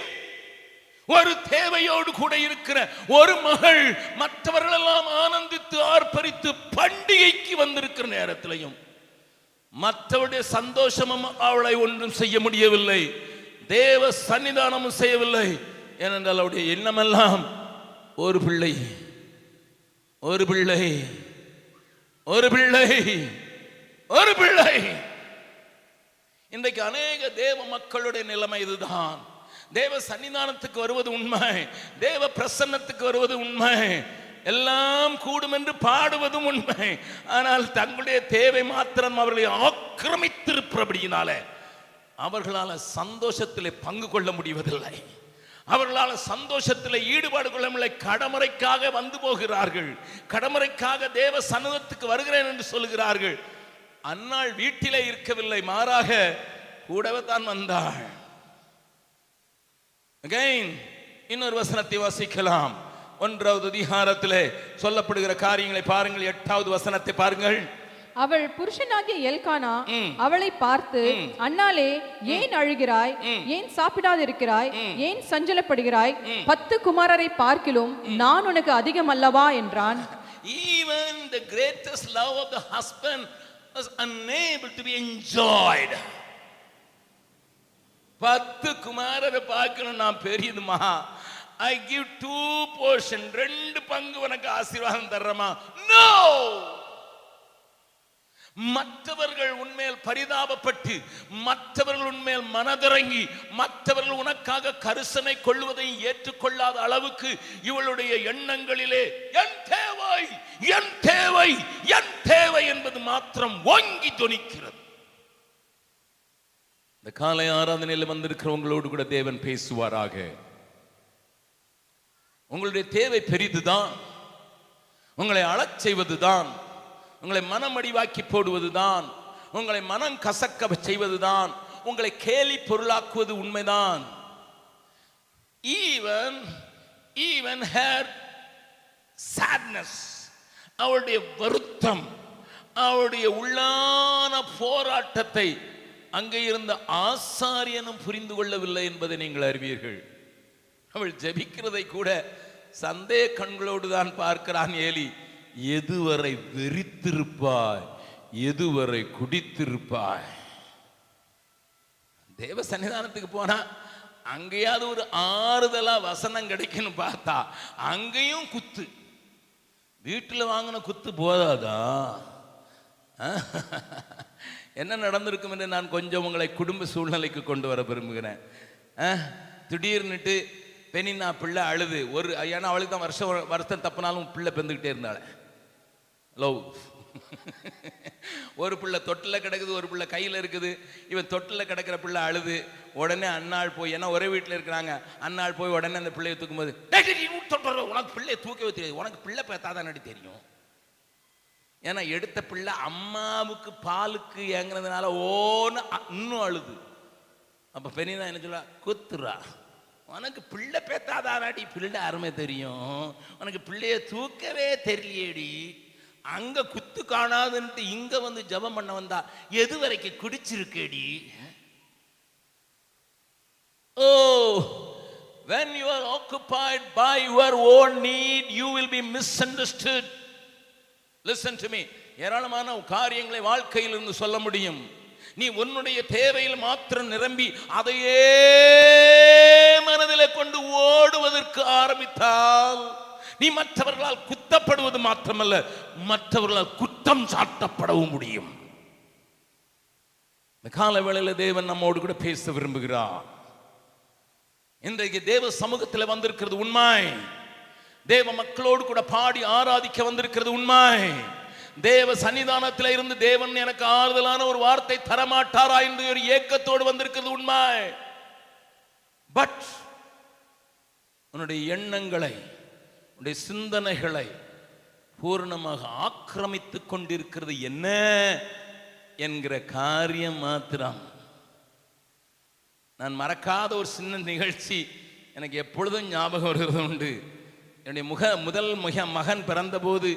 ஒரு தேவையோடு கூட இருக்கிற ஒரு மகள் மற்றவர்கள் எல்லாம் ஆனந்தித்து ஆர்ப்பரித்து பண்டிகைக்கு வந்திருக்கிற நேரத்திலையும் மற்றவருடைய சந்தோஷமும் அவளை ஒன்றும் செய்ய முடியவில்லை. தேவ சன்னிதானமும் செய்யவில்லை. ஏனென்றால் அவருடைய எண்ணமெல்லாம் ஒரு பிள்ளை ஒரு பிள்ளை ஒரு பிள்ளை ஒரு பிள்ளை. இன்றைக்கு அநேக தேவ மக்களுடைய நிலைமை இதுதான். தேவ சன்னிதானத்துக்கு வருவது உண்மை. தேவ பிரசன்னத்துக்கு வருவது உண்மை. எல்லாம் கூடும் என்று பாடுவதும் உண்மை. ஆனால் தங்களுடைய தேவை மாத்திரம் அவர்களை ஆக்கிரமித்திருப்பபடியினால அவர்களால் சந்தோஷத்தில் பங்கு கொள்ள முடிவதில்லை. அவர்களால் சந்தோஷத்தில் ஈடுபாடு கொள்ளவில்லை கடமுறைக்காக வந்து போகிறார்கள். கடமுறைக்காக தேவ சன்னதத்துக்கு வருகிறேன் என்று சொல்கிறார்கள் அன்னாள் வீட்டிலே இருக்கவில்லை. மாறாக கூடவே தான் வந்தாள். Again, இன்னொரு வசனத்தை வாசிக்கலாம். ஒன்றாவது அதிகாரத்திலே சொல்லப்படுகிற காரியங்களை பாருங்கள். எட்டாவது வசனத்தை பாருங்கள். அவள் புருஷனாகிய எல்கானா அவளை பார்த்து அண்ணாளே ஏன் அழுகிறாய்? ஏன் சாப்பிடாதிருக்கிறாய்? ஏன் சஞ்சலப்படுகிறாய்? பத்து குமாரரை பார்க்கிலும் நான் உனக்கு அதிகம் அல்லவா என்றான். Even the greatest love of the husband was unable to be enjoyed. பத்து குமாரரை பார்க்கணும் நான் பெரியதுமா ஐ கிவ் டூ போர்ஷன் ரெண்டு பங்கு உனக்கு ஆசீர்வாதம் தர்றமா நோ மற்றவர்கள் உன்மேல் பரிதாபப்பட்டு மற்றவர்கள் உன்மேல் மனதிறங்கி மற்றவர்கள் உனக்காக கரிசனை கொள்வதை ஏற்றுக்கொள்ளாத அளவுக்கு இவளுடைய எண்ணங்களிலே என் தேவை என் தேவை என் தேவை என்பது மாத்திரம் ஓங்கி தொனிக்கிறது. இந்த காலை ஆராதனையில் வந்திருக்கிறவங்களோடு கூட தேவன் பேசுவாராக. உங்களுடைய தேவை பெரிதுதான். உங்களை அழச் செய்வதுதான். உங்களை மனமடிவாக்கி போடுவதுதான். உங்களை மனம் கசக்க செய்வதுதான். உங்களை கேலி பொருளாக்குவது உண்மைதான். ஈவன் ஈவன் ஹேர் சாட்னஸ் அவருடைய வருத்தம் அவருடைய உள்ளான போராட்டத்தை அங்கே இருந்த ஆசாரியனும் புரிந்து கொள்ளவில்லை என்பதை நீங்கள் அறிவீர்கள். அவள் ஜெபிக்கிறதை கூட சந்தேக கண்களோடு தான் பார்க்கிறான் ஏலி. எதுவரை வெறித்திருப்பாய்? எதுவரை குடித்திருப்பாய்? தேவ சன்னிதானத்துக்கு போனா அங்கேயாவது ஒரு ஆறுதலா வசனம் கிடைக்குன்னு பார்த்தா அங்கேயும் குத்து. வீட்டில் வாங்கின குத்து போதாதா? என்ன நடந்திருக்கும் என்று நான் கொஞ்சம் உங்களை குடும்ப சூழ்நிலைக்கு கொண்டு வர விரும்புகிறேன். அஹ்? திடீர்னுட்டு பெனின்னா பிள்ளை அழுது. ஒரு ஏன்னா அவளுக்கு தான் வருஷம் வருஷம் தப்புனாலும் பிள்ளை பெந்துக்கிட்டே இருந்தாள். லவ் ஒரு பிள்ளை தொட்டில் கிடக்குது ஒரு பிள்ளை கையில் இருக்குது. இவன் தொட்டில் கிடக்கிற பிள்ளை அழுது. உடனே அன்னாள் போய் ஏன்னா ஒரே வீட்டில் இருக்கிறாங்க. அன்னாள் போய் உடனே அந்த பிள்ளையை தூக்கும்போது உனக்கு பிள்ளையை தூக்கவே தெரியாது. உனக்கு பிள்ளை பேத்தாதானடி தெரியும்? ஏன்னா எடுத்த பிள்ளை அம்மாவுக்கு பாலுக்கு ஏங்குனதுனால ஓன்னு அ- இன்னும் அழுது. அப்போ பெரியனா என்ன சொல்ல குத்துறா. உனக்கு பிள்ளை பேத்தாதானாடி? பிள்ளை அருமை தெரியும். உனக்கு பிள்ளைய தூக்கவே தெரியலையேடி. அங்கே குத்து காணாதுன்ட்டு இங்கே வந்து ஜெபம் பண்ண வந்தா எது வரைக்கும் குடிச்சிருக்கேடி? Oh when you are occupied by your own need you will be misunderstood. Listen to me ஏராளமான காரியங்களை வாழ்க்கையில் இருந்து சொல்ல முடியும். நீ உன்னுடைய தேவையில் மாத்திரம் நிரம்பி அதையே மனதில் கொண்டு ஓடுவதற்கு ஆரம்பித்தால் நீ மற்றவர்களால் குத்தப்படுவது மாத்திரமல்ல மற்றவர்களால் குற்றம் சாட்டப்படவும் முடியும். இந்த கால வேளையில் தேவன் நம்மோடு கூட பேச விரும்புகிறார். இன்றைக்கு தேவ சமூகத்தில் வந்திருக்கிறது உண்மை. தேவ மக்களோடு கூட பாடி ஆராதிக்க வந்திருக்கிறது உண்மை. தேவ சன்னிதானத்தில் இருந்து தேவன் எனக்கு ஆறுதலான ஒரு வார்த்தை தரமாட்டாரா என்று ஒரு ஏக்கத்தோடு வந்திருக்கிறது உண்மை. பட் உன்னுடைய எண்ணங்களை உன்னுடைய சிந்தனைகளை பூர்ணமாக ஆக்கிரமித்துக் கொண்டிருக்கிறது என்ன என்கிற காரியம் மாத்திரம். நான் மறக்காத ஒரு சின்ன நிகழ்ச்சி எனக்கு எப்பொழுதும் ஞாபகம் வருகிறது உண்டு. என்னுடைய முக முதல் முக மகன் பிறந்தபோது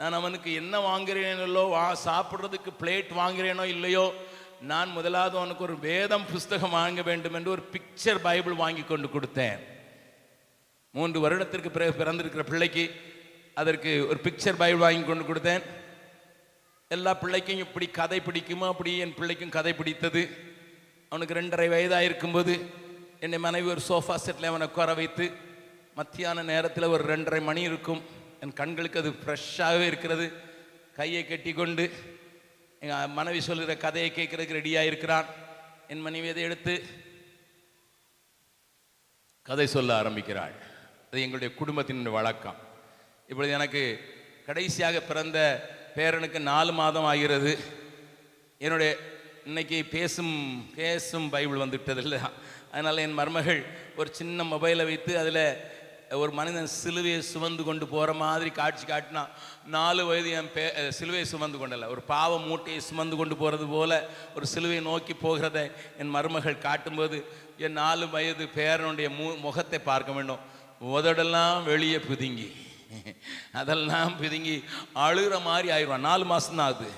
நான் அவனுக்கு என்ன வாங்குகிறேனோ வா சாப்பிட்றதுக்கு பிளேட் வாங்குகிறேனோ இல்லையோ நான் முதலாவது அவனுக்கு ஒரு வேதம் புஸ்தகம் வாங்க வேண்டும் என்று ஒரு பிக்சர் பைபிள் வாங்கி கொண்டு கொடுத்தேன். மூன்று வருடத்திற்கு பிறகு பிறந்திருக்கிற பிள்ளைக்கு அதற்கு ஒரு பிக்சர் பைபிள் வாங்கி கொண்டு கொடுத்தேன். எல்லா பிள்ளைக்கும் இப்படி கதை பிடிக்குமோ அப்படி என் பிள்ளைக்கும் கதை பிடித்தது. அவனுக்கு ரெண்டரை வயதாக இருக்கும்போது என்னை மனைவி ஒரு சோஃபா செட்டில் அவனை உட்கார வைத்து மத்தியான நேரத்தில் ஒரு ரெண்டரை மணி இருக்கும். என் கண்களுக்கு அது ஃப்ரெஷ்ஷாகவே இருக்கிறது. கையை கட்டி கொண்டு எங்கள் மனைவி சொல்கிற கதையை கேட்கறதுக்கு ரெடியாக இருக்கிறான். என் மனைவி அதை எடுத்து கதை சொல்ல ஆரம்பிக்கிறாள். அது எங்களுடைய குடும்பத்தின் வழக்கம். இப்பொழுது எனக்கு கடைசியாக பிறந்த பேரனுக்கு நாலு மாதம் ஆகிறது. என்னுடைய இன்னைக்கு பேசும் பேசும் பைபிள் வந்துவிட்டதில்ல அதனால் என் மருமகள் ஒரு சின்ன மொபைலை வைத்து அதில் ஒரு மனிதன் சிலுவையை சுமந்து கொண்டு போகிற மாதிரி காட்சி காட்டினா நாலு வயது என் பே சிலுவையை சுமந்து கொண்டல. ஒரு பாவ மூட்டையை சுமந்து கொண்டு போகிறது போல ஒரு சிலுவையை நோக்கி போகிறதை என் மருமகள் காட்டும்போது என் நாலு வயது பேரனுடைய மு முகத்தை பார்க்க வேண்டும். உதடெல்லாம் வெளியே பிதுங்கி. அதெல்லாம் பிதுங்கி அழுகிற மாதிரி ஆயிடுவான். நாலு மாதம் தான் ஆகுது.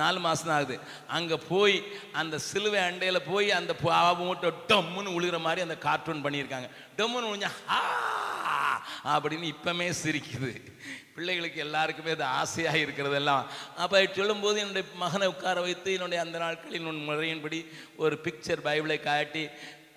நாலு மாதம் தான் ஆகுது. அங்கே போய் அந்த சிலுவை அண்டையில் போய் அந்த பாவ மூட்டை டம்முன்னு உழுகிற மாதிரி அந்த கார்ட்டூன் பண்ணியிருக்காங்க. டம்முன்னு உழிஞ்சா ஆ அப்படின்னு இப்போமே சிரிக்குது. பிள்ளைகளுக்கு எல்லாருக்குமே அது ஆசையாக இருக்கிறதெல்லாம். அப்போ சொல்லும்போது என்னுடைய மகனை உட்கார வைத்து என்னுடைய அந்த நாட்களின் உன் முறையின்படி ஒரு பிக்சர் பைபிளை காட்டி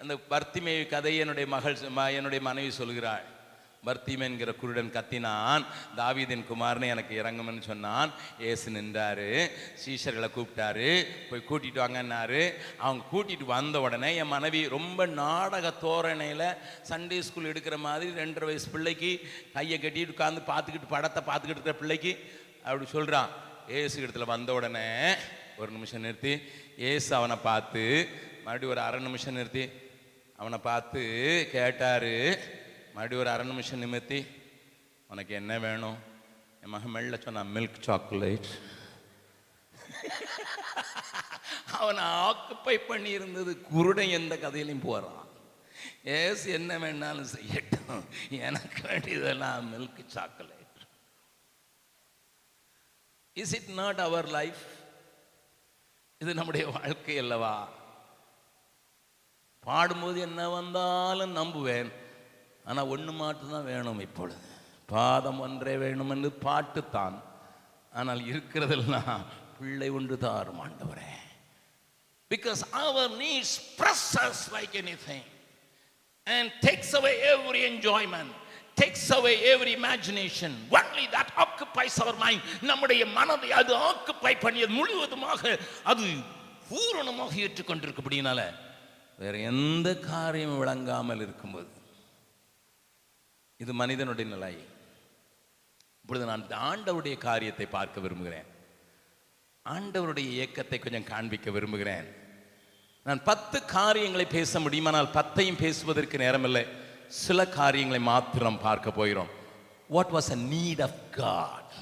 அந்த பர்த்திமை கதையை என்னுடைய மகள் என்னுடைய மனைவி சொல்கிறாள். பர்த்தீம் என்கிற குருடன் கத்தினான். தாவீதின் குமார்னு எனக்கு இறங்கும்னு சொன்னான். ஏசு நின்றாரு. சீஷர்களை கூப்பிட்டாரு. போய் கூட்டிட்டு வாங்கன்னாரு. அவங்க கூட்டிட்டு வந்த உடனே என் மனைவி ரொம்ப நாடக தோரணையில் சண்டே ஸ்கூல் எடுக்கிற மாதிரி ரெண்டரை வயசு பிள்ளைக்கு கையை கட்டிட்டு உட்காந்து பார்த்துக்கிட்டு படத்தை பார்த்துக்கிட்டு இருக்கிற பிள்ளைக்கு அப்படி சொல்கிறான் ஏசு இடத்துல வந்த உடனே ஒரு நிமிஷம் நிறுத்தி. ஏசு அவனை பார்த்து மறுபடியும் ஒரு அரை நிமிஷம் நிறுத்தி. அவனை பார்த்து கேட்டாரு மறுபடியும் ஒரு அரை நிமிஷம் நிமித்தி உனக்கு என்ன வேணும்? என் மகன் மெல்ல சொன்னான் மில்க் சாக்லேட் அவனை ஆக்குப்பை பண்ணி இருந்தது குருடன் எந்த கதையிலையும் போகிறான் ஏஸ் என்ன வேணாலும் செய்யட்டும். எனக்கு வேண்டியதெல்லாம் milk chocolate is it not our life இது நம்முடைய வாழ்க்கை அல்லவா? பாடும்போது என்ன வந்தாலும் நம்புவேன். ஆனால் ஒன்று மட்டும்தான் வேணும் இப்பொழுது. பாதம் ஒன்றே வேணும் என்று பாட்டுத்தான். ஆனால் இருக்கிறதெல்லாம் பிள்ளை ஒன்று தாரும் ஆண்டவரே. Because our needs presses like any thing and takes away every enjoyment takes away every imagination only that occupies our mind நம்முடைய மனதை அது ஆக்குபை பண்ணியது முழுவதுமாக அது பூரணமாக ஏற்றுக்கொண்டிருக்கப்படினால வேற எந்த காரியமும் விளங்காமல் இருக்கும்போது இது மனிதனுடைய நிலை. இப்பொழுது நான் ஆண்டவருடைய காரியத்தை பார்க்க விரும்புகிறேன். ஆண்டவருடைய இயக்கத்தை கொஞ்சம் காண்பிக்க விரும்புகிறேன். நான் பத்து காரியங்களை பேச முடியுமானால் பத்தையும் பேசுவதற்கு நேரமில்லை. சில காரியங்களை மாத்திரம் பார்க்க போகிறோம். What was a need of God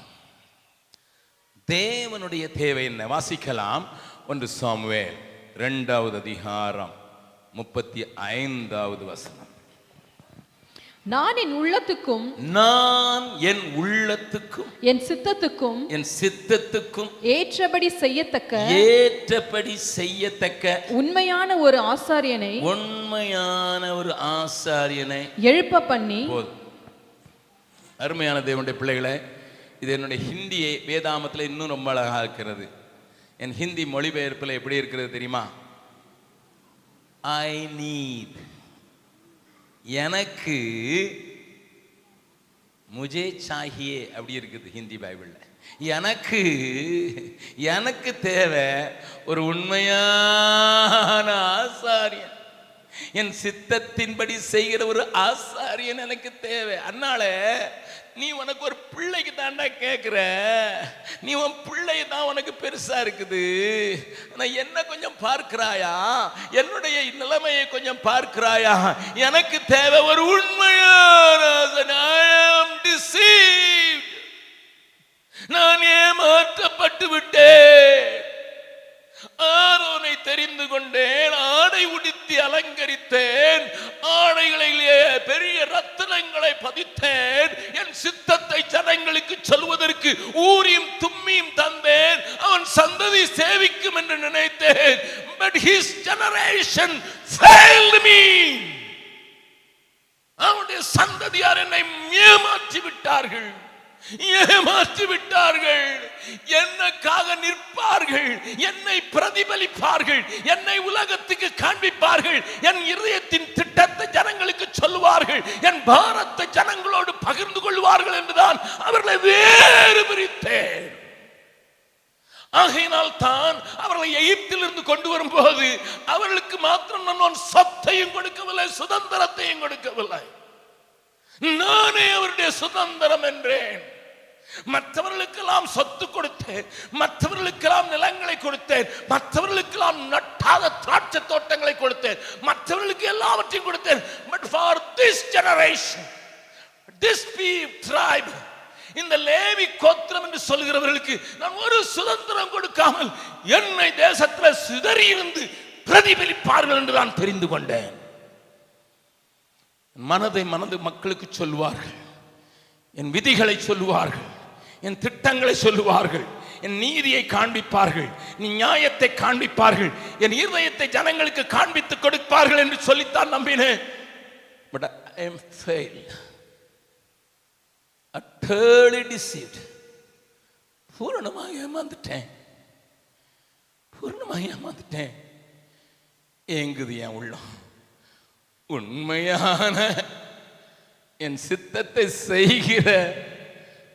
தேவனுடைய தேவை என்ன? வாசிக்கலாம். ஒன்று சாமுவேல் ரெண்டாவது அதிகாரம் முப்பத்தி ஐந்தாவது வசனம். நான் என் உள்ளத்துக்கும் நான் என் உள்ளத்துக்கும் என் சித்தத்துக்கும் என் சித்தத்துக்கும் ஏற்றபடி செய்யத்தக்க ஏற்றபடி செய்யத்தக்க உண்மையான ஒரு ஆசாரியனை உண்மையான ஒரு ஆசாரியனை எழுப்ப பண்ணி அருமையான தேவனுடைய பிள்ளைகளே இது என்னுடைய ஹிந்தியை வேதாமத்தில் இன்னும் ரொம்ப அழகாக இருக்கிறது. என் ஹிந்தி மொழிபெயர்ப்பில் எப்படி இருக்கிறது தெரியுமா? ஐ நீட் எனக்கு முஜே சாஹியே அப்படி இருக்குது ஹிந்தி பைபிளில். எனக்கு எனக்கு தேவை ஒரு உண்மையான ஆசாரியன். என் சித்தத்தின்படி செய்கிற ஒரு ஆசாரியன் எனக்கு தேவை. அதனால நீ உனக்கு ஒரு பிள்ளைக்கு தாண்டா கேட்குற நீ உன் பிள்ளை தான் உனக்கு பெருசா இருக்குது. நான் என்ன கொஞ்சம் பார்க்கிறாயா? என்னுடைய நிலைமையை கொஞ்சம் பார்க்கிறாயா? எனக்கு தேவை ஒரு உண்மையான நான் ஏமாற்றப்பட்டு விட்டேன். ஆரோனை தெரிந்து கொண்டேன் ஆடை உடுத்தி அலங்கரித்தேன் ஆடைகளிலே பெரிய ரத்தனங்களை பதித்தேன் என் சித்தத்தை ஜனங்களுக்கு சொல்வதற்கு ஊரியும் தும்மியும் தந்தேன் அவன் சந்ததி சேவிக்கும் என்று நினைத்தேன். But his generation failed me அவனுடைய சந்ததியார் என்னை ஏமாற்றி விட்டார்கள். ஏமாற்றி விட்டார்கள் என்னக்காக நிற்பார்கள்? என்னை பிரதிபலிப்பார்கள்? என்னை உலகத்துக்கு காண்பிப்பார்கள்? என் இருதயத்தின் திட்டத்தை ஜனங்களுக்கு சொல்லுவார்கள்? என் பாரத்தை ஜனங்களோடு பகிர்ந்து கொள்வார்கள் என்றுதான் அவர்களை வேறு பிரித்தேன். ஆகையினால் தான் அவர்களை எகிப்திலிருந்து கொண்டு வரும்போது அவர்களுக்கு மாத்திரம் நான் சொத்தையும் கொடுக்கவில்லை சுதந்திரத்தையும் கொடுக்கவில்லை. நானே அவருடைய சுதந்திரம் என்றேன். மற்றவர்களுக்கெல்லாம் சொத்து கொடுத்தேன். மற்றவர்களுக்கெல்லாம் நிலங்களை கொடுத்தேன். மற்றவர்களுக்கெல்லாம் நட்டாத திராட்சை தோட்டங்களை கொடுத்தேன். மற்றவர்களுக்கு எல்லாவற்றையும் கொடுத்தேன். But for this generation this peep tribe இந்த லேவி கோத்திரம் என்று சொல்கிறவர்களுக்கு நான் ஒரு சுதந்திரம் கொடுக்காமல் என்னை தேசத்தில் சிதறி இருந்து பிரதிபலிப்பார்கள் என்று நான் தெரிந்து கொண்டேன். மனதை மனது மக்களுக்கு சொல்லுவார்கள். என் விதிகளை சொல்லுவார்கள். என் திட்டங்களை சொல்லுவார்கள். என் நீதியை காண்பிப்பார்கள். நீ நியாயத்தை காண்பிப்பார்கள். என் இருதயத்தை ஜனங்களுக்கு காண்பித்து கொடுப்பார்கள் என்று சொல்லித்தான் நம்பினேன். But I am fail utterly பூரணமாக ஏமாந்துட்டேன். பூரணமாக ஏமாந்துட்டேன். ஏங்குது என் உள்ளம். உண்மையான என் சித்தத்தை செய்கிற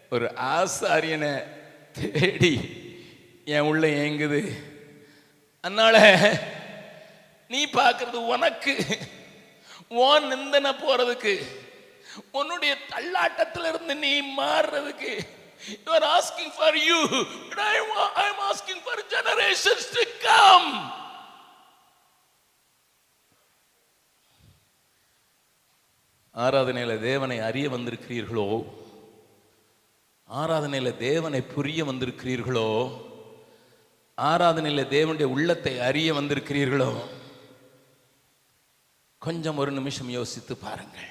ஒரு ஆசாரியனை தேடி என் உள்ள ஏங்குது. அதனால நீ பார்க்கறது உனக்கு உன் நிந்தனை போறதுக்கு உன்னுடைய தள்ளாட்டத்துல இருந்து நீ மாறுறதுக்கு. You are asking for you I I am, for generations asking come generations to come ஆராதனையில தேவனை அறிய வந்திருக்கிறீர்களோ? ஆராதனையில் தேவனை புரிய வந்திருக்கிறீர்களோ? ஆராதனையில தேவனுடைய உள்ளத்தை அறிய வந்திருக்கிறீர்களோ? கொஞ்சம் ஒரு நிமிஷம் யோசித்து பாருங்கள்.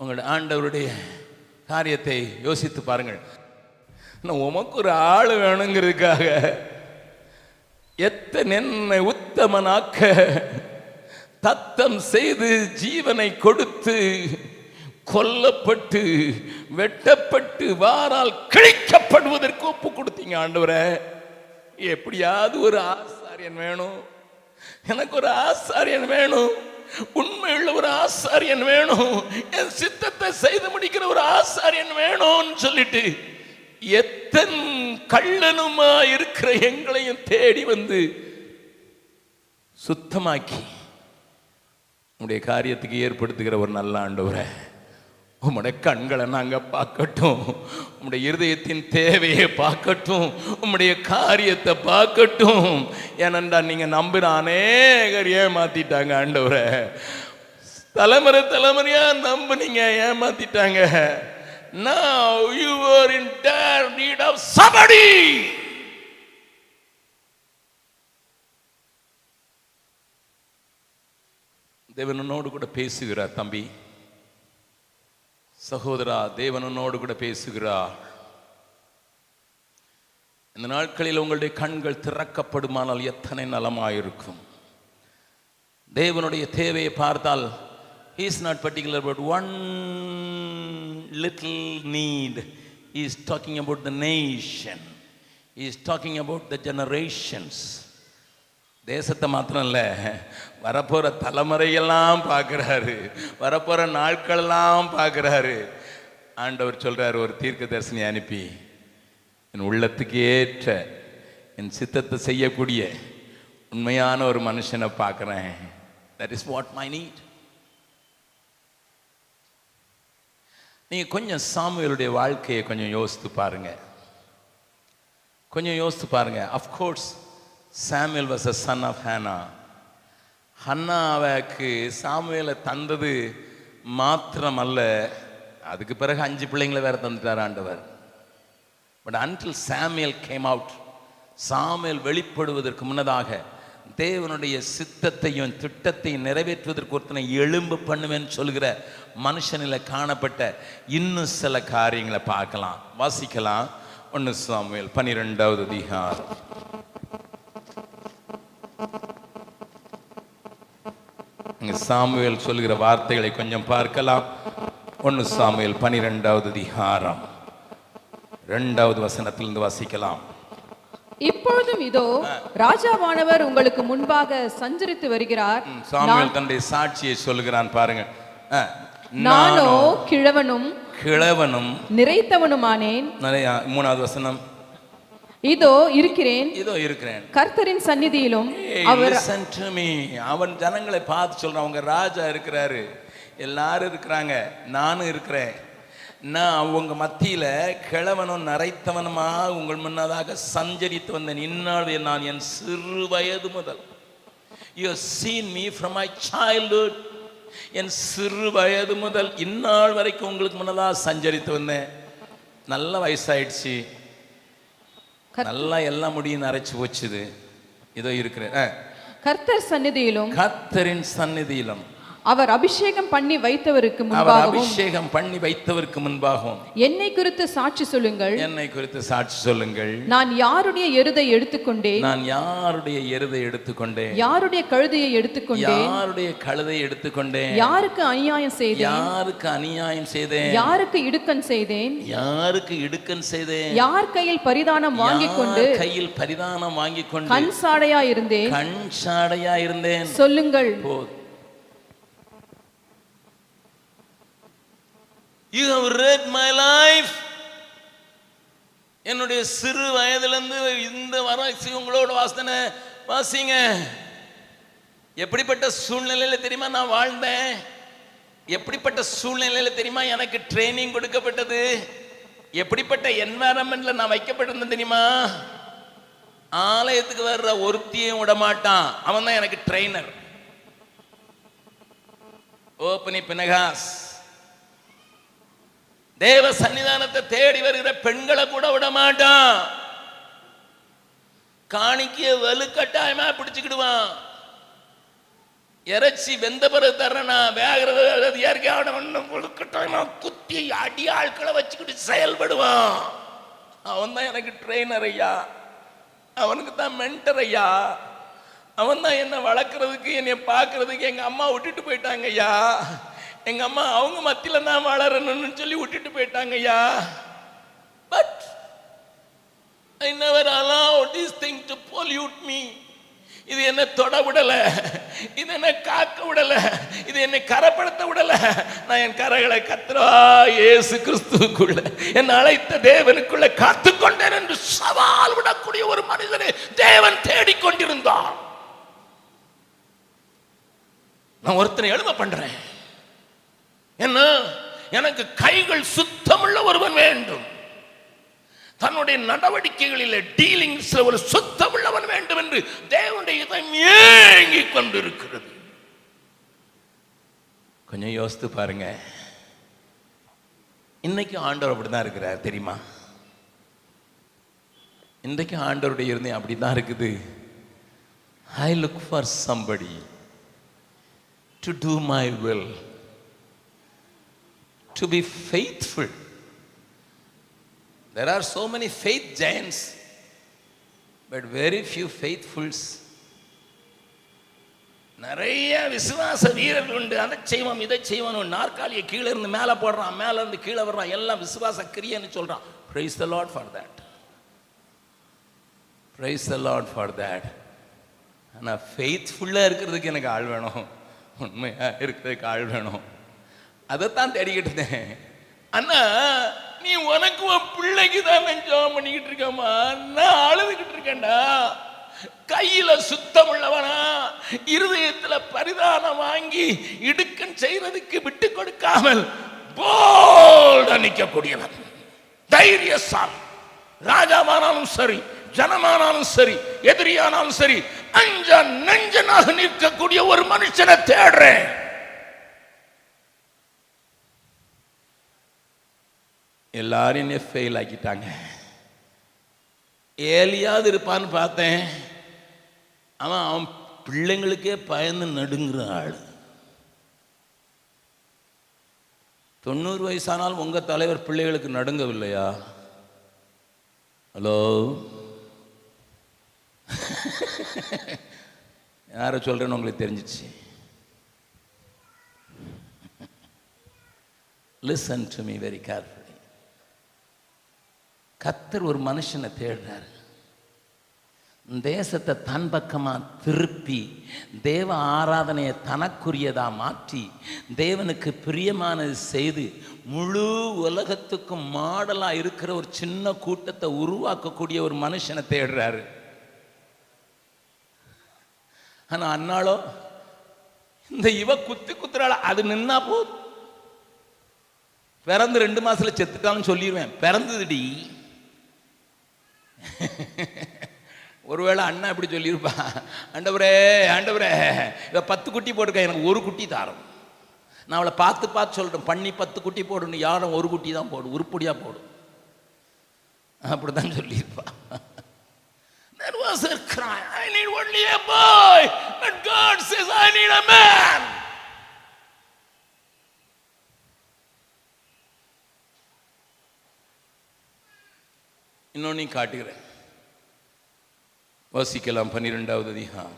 உங்களோட ஆண்டவருடைய காரியத்தை யோசித்து பாருங்கள். நான் உமக்கு ஒரு ஆள் வேணுங்கிறதுக்காக எத்தனை என்னை உத்தமனாக்க தத்தம் செய்து ஜீவனை கொடுத்து கொல்லப்பட்டு வெட்டப்பட்டு வாரால் கிழிக்கப்படுவதற்கு ஒப்பு கொடுத்தீங்க ஆண்டவரை. எப்படியாவது ஒரு ஆசாரியன் வேணும். எனக்கு ஒரு ஆசாரியன் வேணும். உண்மையுள்ள ஒரு ஆசாரியன் வேணும். என் சித்தத்தை செய்து முடிக்கிற ஒரு ஆசாரியன் வேணும்னு சொல்லிட்டு எத்தன் கள்ளனுமா இருக்கிற எங்களையும் தேடி வந்து சுத்தமாக்கி உன்னுடைய காரியத்துக்கு ஏற்படுத்துகிற ஒரு நல்ல ஆண்டவரை. உம்முடைய கண்களை நாங்கள் பார்க்கட்டும். உம்முடைய இருதயத்தின் தேவையை பார்க்கட்டும். உம்முடைய காரியத்தை பார்க்கட்டும். ஏனென்றா நீங்கள் நம்புகிற அநேகர் ஏமாத்திட்டாங்க ஆண்டவரை. தலைமுறை தலைமுறையாக நம்புனீங்க ஏமாத்திட்டாங்க. Now you are in dire need of somebody. தேவனோடு கூட பேசுகிறார் தம்பி சகோதரா தேவனோடு கூட பேசுகிறா இந்த நாட்களில் உங்களுடைய கண்கள் திறக்கப்படுமானால் எத்தனை நலமாயிருக்கும் தேவனுடைய தேவையை பார்த்தால் is not particular but one little need is talking about the nation is talking about the generations தேசத்தை மாத்திரம் இல்லை வரப்போகிற தலைமுறையெல்லாம் பார்க்குறாரு. வரப்போகிற நாட்களெல்லாம் பார்க்குறாரு. ஆண்டவர் சொல்றாரு ஒரு தீர்க்க தரிசனி அனுப்பி. என் உள்ளத்துக்கு ஏற்ற என் சித்தத்தை செய்யக்கூடிய உண்மையான ஒரு மனுஷனை பார்க்குறேன். That is what my need நீங்கள் கொஞ்சம் சாமுவேலுடைய வாழ்க்கையை கொஞ்சம் யோசித்து பாருங்க. கொஞ்சம் யோசித்து பாருங்க. Of course Samuel was a son of Hannah ஹன்னாவுக்கு சாமுவேலை தந்தது மாத்திரமல்ல. அதுக்கு பிறகு அஞ்சு பிள்ளைங்களை வேற தந்துட்டார் ஆண்டவர். But until Samuel came out Samuel வெளிப்படுவதற்கு முன்னதாக தேவனுடைய சித்தத்தையும் திட்டத்தையும் நிறைவேற்றுவதற்கு ஒருத்தனை எலும்பு பண்ணுவேன்னு சொல்கிற மனுஷனில் காணப்பட்ட இன்னும் சில காரியங்களை பார்க்கலாம். வாசிக்கலாம். ஒன்று சாமுவேல் பன்னிரெண்டாவது அதிகாரம். சாமுவேல் சொல்கிற வார்த்தைகளை கொஞ்சம் பார்க்கலாம். ஒன்று சாமுவேல் பனிரெண்டாவது அதிகாரம். ரெண்டாவது வசனத்திலிருந்து வாசிக்கலாம். இப்பொழுதும் இதோ ராஜாவானவர் உங்களுக்கு முன்பாக சஞ்சரித்து வருகிறார். சாமுவேல் தன்னுடைய சாட்சியை சொல்லுகிறான் பாருங்க. நானோ கிழவனும் கிழவனும் நிறைத்தவனுமானேன். நிறைய மூணாவது வசனம். இதோ இருக்கிறேன். இதோ இருக்கிறேன். கர்த்தரின் சந்நிதியிலும் அவர் listen to me. அவன் ஜனங்களை பார்த்து சொல்றான். அவங்க ராஜா இருக்கிறாரு. எல்லாரும் இருக்கிறாங்க. நானும் இருக்கிறேன். நான் அவங்க மத்தியில கிழவனும் நரைத்தவனுமா உங்கள் முன்னதாக சஞ்சரித்து வந்தேன் இந்நாள் நான் என் சிறு வயது முதல். You seen me from my childhood. என் சிறு வயது முதல் இந்நாள் வரைக்கும் உங்களுக்கு முன்னதாக சஞ்சரித்து வந்தேன். நல்ல வயசாயிடுச்சு. நல்லா எல்லாம் முடியும் நரைச்சு போச்சுது. இதோ இருக்கிறேன். ஆ. கர்த்தர் சந்நிதியிலும் கர்த்தரின் சந்நிதியிலும். அவர் அபிஷேகம் பண்ணி வைத்தவருக்கு முன்பாகவும் அபிஷேகம் பண்ணி வைத்தவருக்கு முன்பாகவும். என்னை குறித்து சாட்சி சொல்லுங்கள். என்னை குறித்து சாட்சி சொல்லுங்கள். நான் யாருடைய எருதை எடுத்துக்கொண்டேன்? நான் யாருடைய எருதை எடுத்துக்கொண்டேன்? யாருடைய கழுதையை எடுத்துக்கொண்டேன்? யாருடைய கழுதை எடுத்துக்கொண்டேன்? யாருக்கு அநியாயம் செய்தேன்? யாருக்கு அநியாயம் செய்தேன்? யாருக்கு இடுக்கண் செய்தேன்? யாருக்கு இடுக்கன் செய்தேன்? யார் கையில் பரிதானம் வாங்கிக் கொண்டு கையில் பரிதானம் வாங்கிக் கொண்டு கண் சாடையா இருந்தேன்? கண் சாடையா இருந்தேன்? சொல்லுங்கள். போதும் you have read my life என்னுடைய சிறு வயதிலிருந்து இந்த வராசி உங்களோட வாசனை வாசிங்க. எப்படிப்பட்ட சூழ்நிலையில் தெரியுமா நான் வாழ்ந்தேன்? எப்படிப்பட்ட சூழ்நிலையில் தெரியுமா எனக்கு ட்ரைனிங் கொடுக்கப்பட்டது? எப்படிப்பட்ட என்வாரன்மெண்ட்ல நான் வைக்கப்பட்டிருந்தேன் தெரியுமா? ஆலயத்துக்கு வர்ற ஒருத்தியும் விட மாட்டான் அவன் தான் எனக்கு ட்ரெயினர் ஓப்பனி பினகாஸ் தேவ சன்னிதானத்தை தேடி வருகிற பெண்களை கூட விட மாட்டான் காணிக்கைய வலுக்கட்டாயமா பிடிச்சுக்கிடுவான். இறைச்சி வெந்த பிறகு தர்றனா வேகிறது இயற்கையான ஒன்றும் வலுக்கட்டாயமா குத்தி அடி ஆட்களை வச்சுக்கிட்டு செயல்படுவான். அவன் தான் எனக்கு ட்ரெயினர் ஐயா. அவனுக்கு தான் மென்டர் ஐயா. அவன் தான் என்னை வளர்க்குறதுக்கு என்னை பார்க்கறதுக்கு எங்கள் அம்மா விட்டுட்டு போயிட்டாங்க ஐயா. எங்க அம்மா அவங்க மத்தியில் தான் வளரணும்னு சொல்லி விட்டுட்டு போயிட்டாங்க ஐயா. But I never allow this thing to pollute me இது என்ன தொட விடலை. இது என்ன காக்க விடலை. இது என்னை கரப்படுத்த விடலை. நான் என் கரைகளை கத்துறா ஏசு கிறிஸ்துவுக்குள்ள. என் அழைத்த தேவனுக்குள்ள காத்துக்கொண்டேன் என்று சவால் விடக்கூடிய ஒரு மனிதனை தேவன் தேடிக்கொண்டிருந்தான் நான் ஒருத்தனை எழும பண்றேன். என்ன? எனக்கு கைகள் சுத்தமுள்ள ஒருவன் வேண்டும். தன்னுடைய நடவடிக்கைகளில் டீலிங்ஸ்ல ஒரு சுத்தமுள்ளவன் வேண்டும் என்று தேவனுடைய இதயம் ஏங்கிக் கொண்டிருக்கிறது. கொஞ்சம் யோசித்து பாருங்க. இன்னைக்கு ஆண்டவர் அப்படிதான் இருக்கிறார் தெரியுமா? இன்றைக்கு ஆண்டவருடைய இருந்தே அப்படிதான் இருக்குது. I look for somebody to do my will to be faithful there are so many faith giants but very few faithfuls நிறைய விசுவாச வீரர்கள் உண்டு. அதை செய்வோம் இதை செய்வோம் நாற்காலியை கீழே இருந்து மேலே போடுறான் மேலே இருந்து கீழே வர்றான். எல்லாம் விசுவாச கிரியன்னு சொல்கிறான் praise the Lord for that praise the Lord for that ஆனால் ஃபெய்த்ஃபுல்லாக இருக்கிறதுக்கு எனக்கு ஆள் வேணும். உண்மையாக இருக்கிறதுக்கு ஆள் வேணும். அதைத்தான் தேடிக்கிட்டு இருந்தேன். அண்ணா நீ உனக்கு உன் பிள்ளைக்கு தான் ஜெபம் பண்ணிக்கிட்டு இருக்கமா நான் அழுதுகிட்டு இருக்கேன்டா. கையில சுத்தம் உள்ளவனா? இருதயத்துல பரிதானம் வாங்கி இடுக்கன் செய்யறதுக்கு விட்டு கொடுக்காமல் போல்டா நிற்கக்கூடியவன் தைரியசாலி. ராஜாவானாலும் சரி ஜனமானாலும் சரி எதிரியானாலும் சரி அஞ்ச நெஞ்சனாக நிற்கக்கூடிய ஒரு மனுஷனை தேடுறேன். எல்லாரும் ஃபெயில் ஆக்கிட்டாங்க. ஏலியாவது இருப்பான்னு பார்த்தேன். அவன் அவன் பிள்ளைங்களுக்கே பயந்து நடுங்கிற ஆள். தொண்ணூறு வயசானாலும் உங்கள் தலைவர் பிள்ளைகளுக்கு நடுங்கவில்லையா? ஹலோ யாரை சொல்கிறேன்னு உங்களுக்கு தெரிஞ்சிச்சு. Listen to me very careful கத்தர் ஒரு மனுஷனை தேடுறாரு. தேசத்தை தன் பக்கமாக திருப்பி தேவ ஆராதனையை தனக்குரியதாக மாற்றி தேவனுக்கு பிரியமானது செய்து முழு உலகத்துக்கும் மாடலாக இருக்கிற ஒரு சின்ன கூட்டத்தை உருவாக்கக்கூடிய ஒரு மனுஷனை தேடுறாரு. ஆனால் அண்ணாளோ இந்த இவ குத்தி குத்துறாள அது நின்னா போதும். பிறந்து ரெண்டு மாசத்துல செத்துட்டான்னு சொல்லிடுவேன் பிறந்ததுடி. ஒருவேளை அண்ணா இப்படி சொல்லியிருப்பா ஆண்டவரே ஆண்டவரே இவ பத்து குட்டி போட்டிருக்கா எனக்கு ஒரு குட்டி தாரம் நான் அவளை பார்த்து பார்த்து சொல்கிறேன் பண்ணி பத்து குட்டி போடுன்னு யாரும் ஒரு குட்டி தான் போடும் உருப்படியாக போடும் அப்படிதான் சொல்லியிருப்பா There was a cry. I need only a boy. But God says, I need a man. இன்னொன்னையும் காட்டுகிறேன். வாசிக்கலாம் பன்னிரெண்டாவது அதிகாரம்.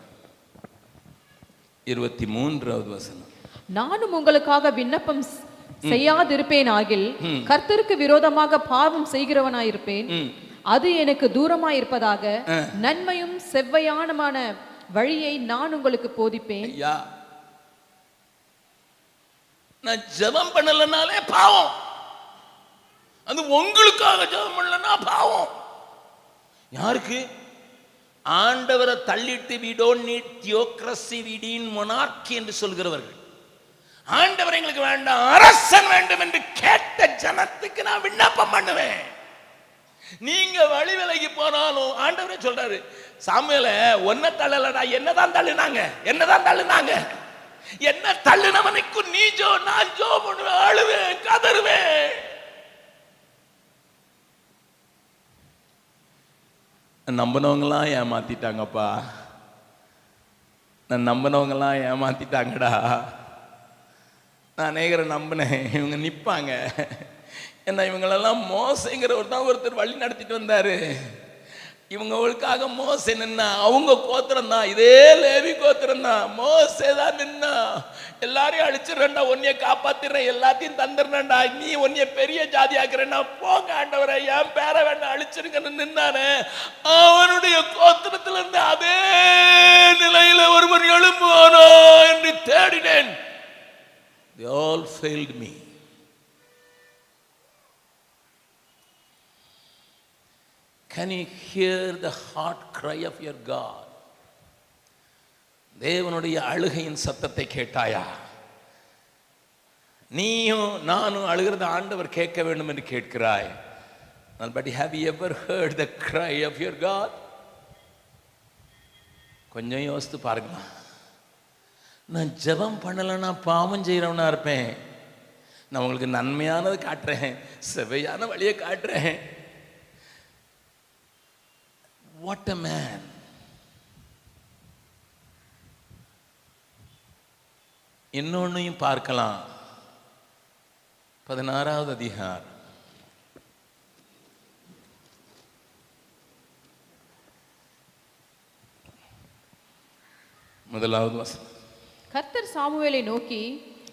இருபத்தி மூன்றாவது வசனம். நானும் உங்களுக்காக விண்ணப்பம் ஸ்- செய்யாதிருப்பேனாகில் கர்த்தருக்கு விரோதமாக பாவம் செய்கிறவனாயிருப்பேன். அது எனக்கு தூரமாயிருப்பதாக நன்மையும் செவ்வையானமான வழியை நான் உங்களுக்கு போதிப்பேன். நான் ஜெபம் பண்ணலனாலே பாவம். அது உங்களுக்காக ஜெபம் பண்ணலன்னா பாவம். யாருக்கு? ஆண்டவரை தள்ளிட்டு we don't need theocracy we என்று சொல்கிறவர்கள். ஆண்டவர் எங்களுக்கு வேண்டாம் அரசன் வேண்டும் என்று கேட்ட ஜனத்துக்கு நான் விண்ணப்பம் பண்ணுவேன். நீங்க வழி விலகி போனாலும் ஆண்டவரே சொல்றாரு சாமியில ஒன்ன தள்ளலடா. என்னதான் தள்ளுனாங்க? என்னதான் தள்ளுனாங்க? என்ன தள்ளுனவனுக்கு நீ ஜோ நான் ஜோ பண்ணுவேன் அழுவேன் கதறுவேன். நம்பினவங்களாம் ஏமாத்திட்டாங்கப்பா. நான் நம்பினவங்களாம் ஏமாத்திட்டாங்கடா. நான் அநேகரை நம்பினேன். இவங்க நிற்பாங்க ஏன்னா இவங்களெல்லாம் மோசங்கிற ஒருத்தான் தான் ஒருத்தர் வழி நடத்திட்டு வந்தாரு. இவங்களுக்காக மோசை நின்னா அவங்க கோத்திரம் தான். இதே லேவி கோத்திரம் தான். மோசே தான் நின்னா. எல்லாரையும் அழிச்சிடுறேன்டா உன்னைய காப்பாத்திடுறேன் எல்லாத்தையும் தந்துடுறேன்டா. நீ உன்னைய பெரிய ஜாதி ஆக்குறேன்னா போங்க ஆண்டவரை என் பேரை வேண்டாம் அழிச்சிருங்கன்னு நின்னானே. அவனுடைய கோத்திரத்துல இருந்து அதே நிலையில ஒருவன் எழும்புவானோ என்று தேடினேன். They all failed me. Can you hear the heart cry of your God? தேவனுடைய அழுகையின் சத்தத்தை கேட்டாயா? நீயும் நானும் அழுகிறத ஆண்டவர் கேட்க வேண்டும் என்று கேட்கிறாய். But have you ever heard the cry of your God கொஞ்சம் யோசித்து பாருங்க. நான் ஜெபம் பண்ணலைன்னா பாவம் செய்கிறவனா இருப்பேன். நான் உங்களுக்கு நன்மையானது காட்டுறேன். செவையான வழியை காட்டுறேன். வாட் அ மேன் இன்னொன்னையும் பார்க்கலாம். பதினாறாவது அதிகாரம். முதலாவது வசனம். கர்த்தர் சாமுவேலை நோக்கி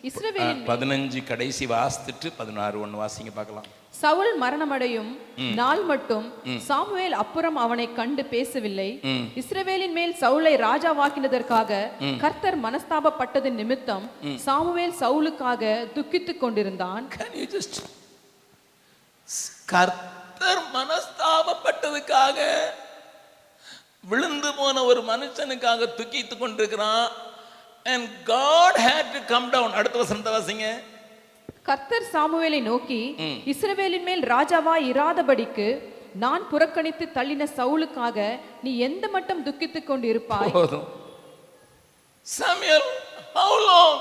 இஸ்ரவேலின் பதினஞ்சு கடைசி வாசித்துட்டு பதினாறு ஒன்று வாசிங்க பார்க்கலாம். சவுல் மரணமடையும் நாள் மட்டும் சாமுவேல் அப்புறம் அவனை கண்டு பேசவில்லை. இஸ்ரவேலின் மேல் சவுலை ராஜாவாக்கினதற்காக கர்த்தர் மனஸ்தாபப்பட்டது நிமித்தம் சாமுவேல் சவுலுக்காக துக்கித்துக் கொண்டிருந்தான். Can you just கர்த்தர் மனஸ்தாபப்பட்டதுக்காக விழுந்து போன ஒரு மனுஷனுக்காக துக்கித்து கொண்டிருக்கிறான். And God had to come down. அடுத்த வசனத்தை வாசிங்க. கர்த்தர் சாமுவேலை நோக்கி இஸ்ரவேலின் மேல் ராஜாவா இராதபடிக்கு நான் புறக்கணித்து தள்ளின சவுலுக்காக நீ எந்த மட்டும் துக்கித்துக் கொண்டிருப்பாய்? சமையல் how long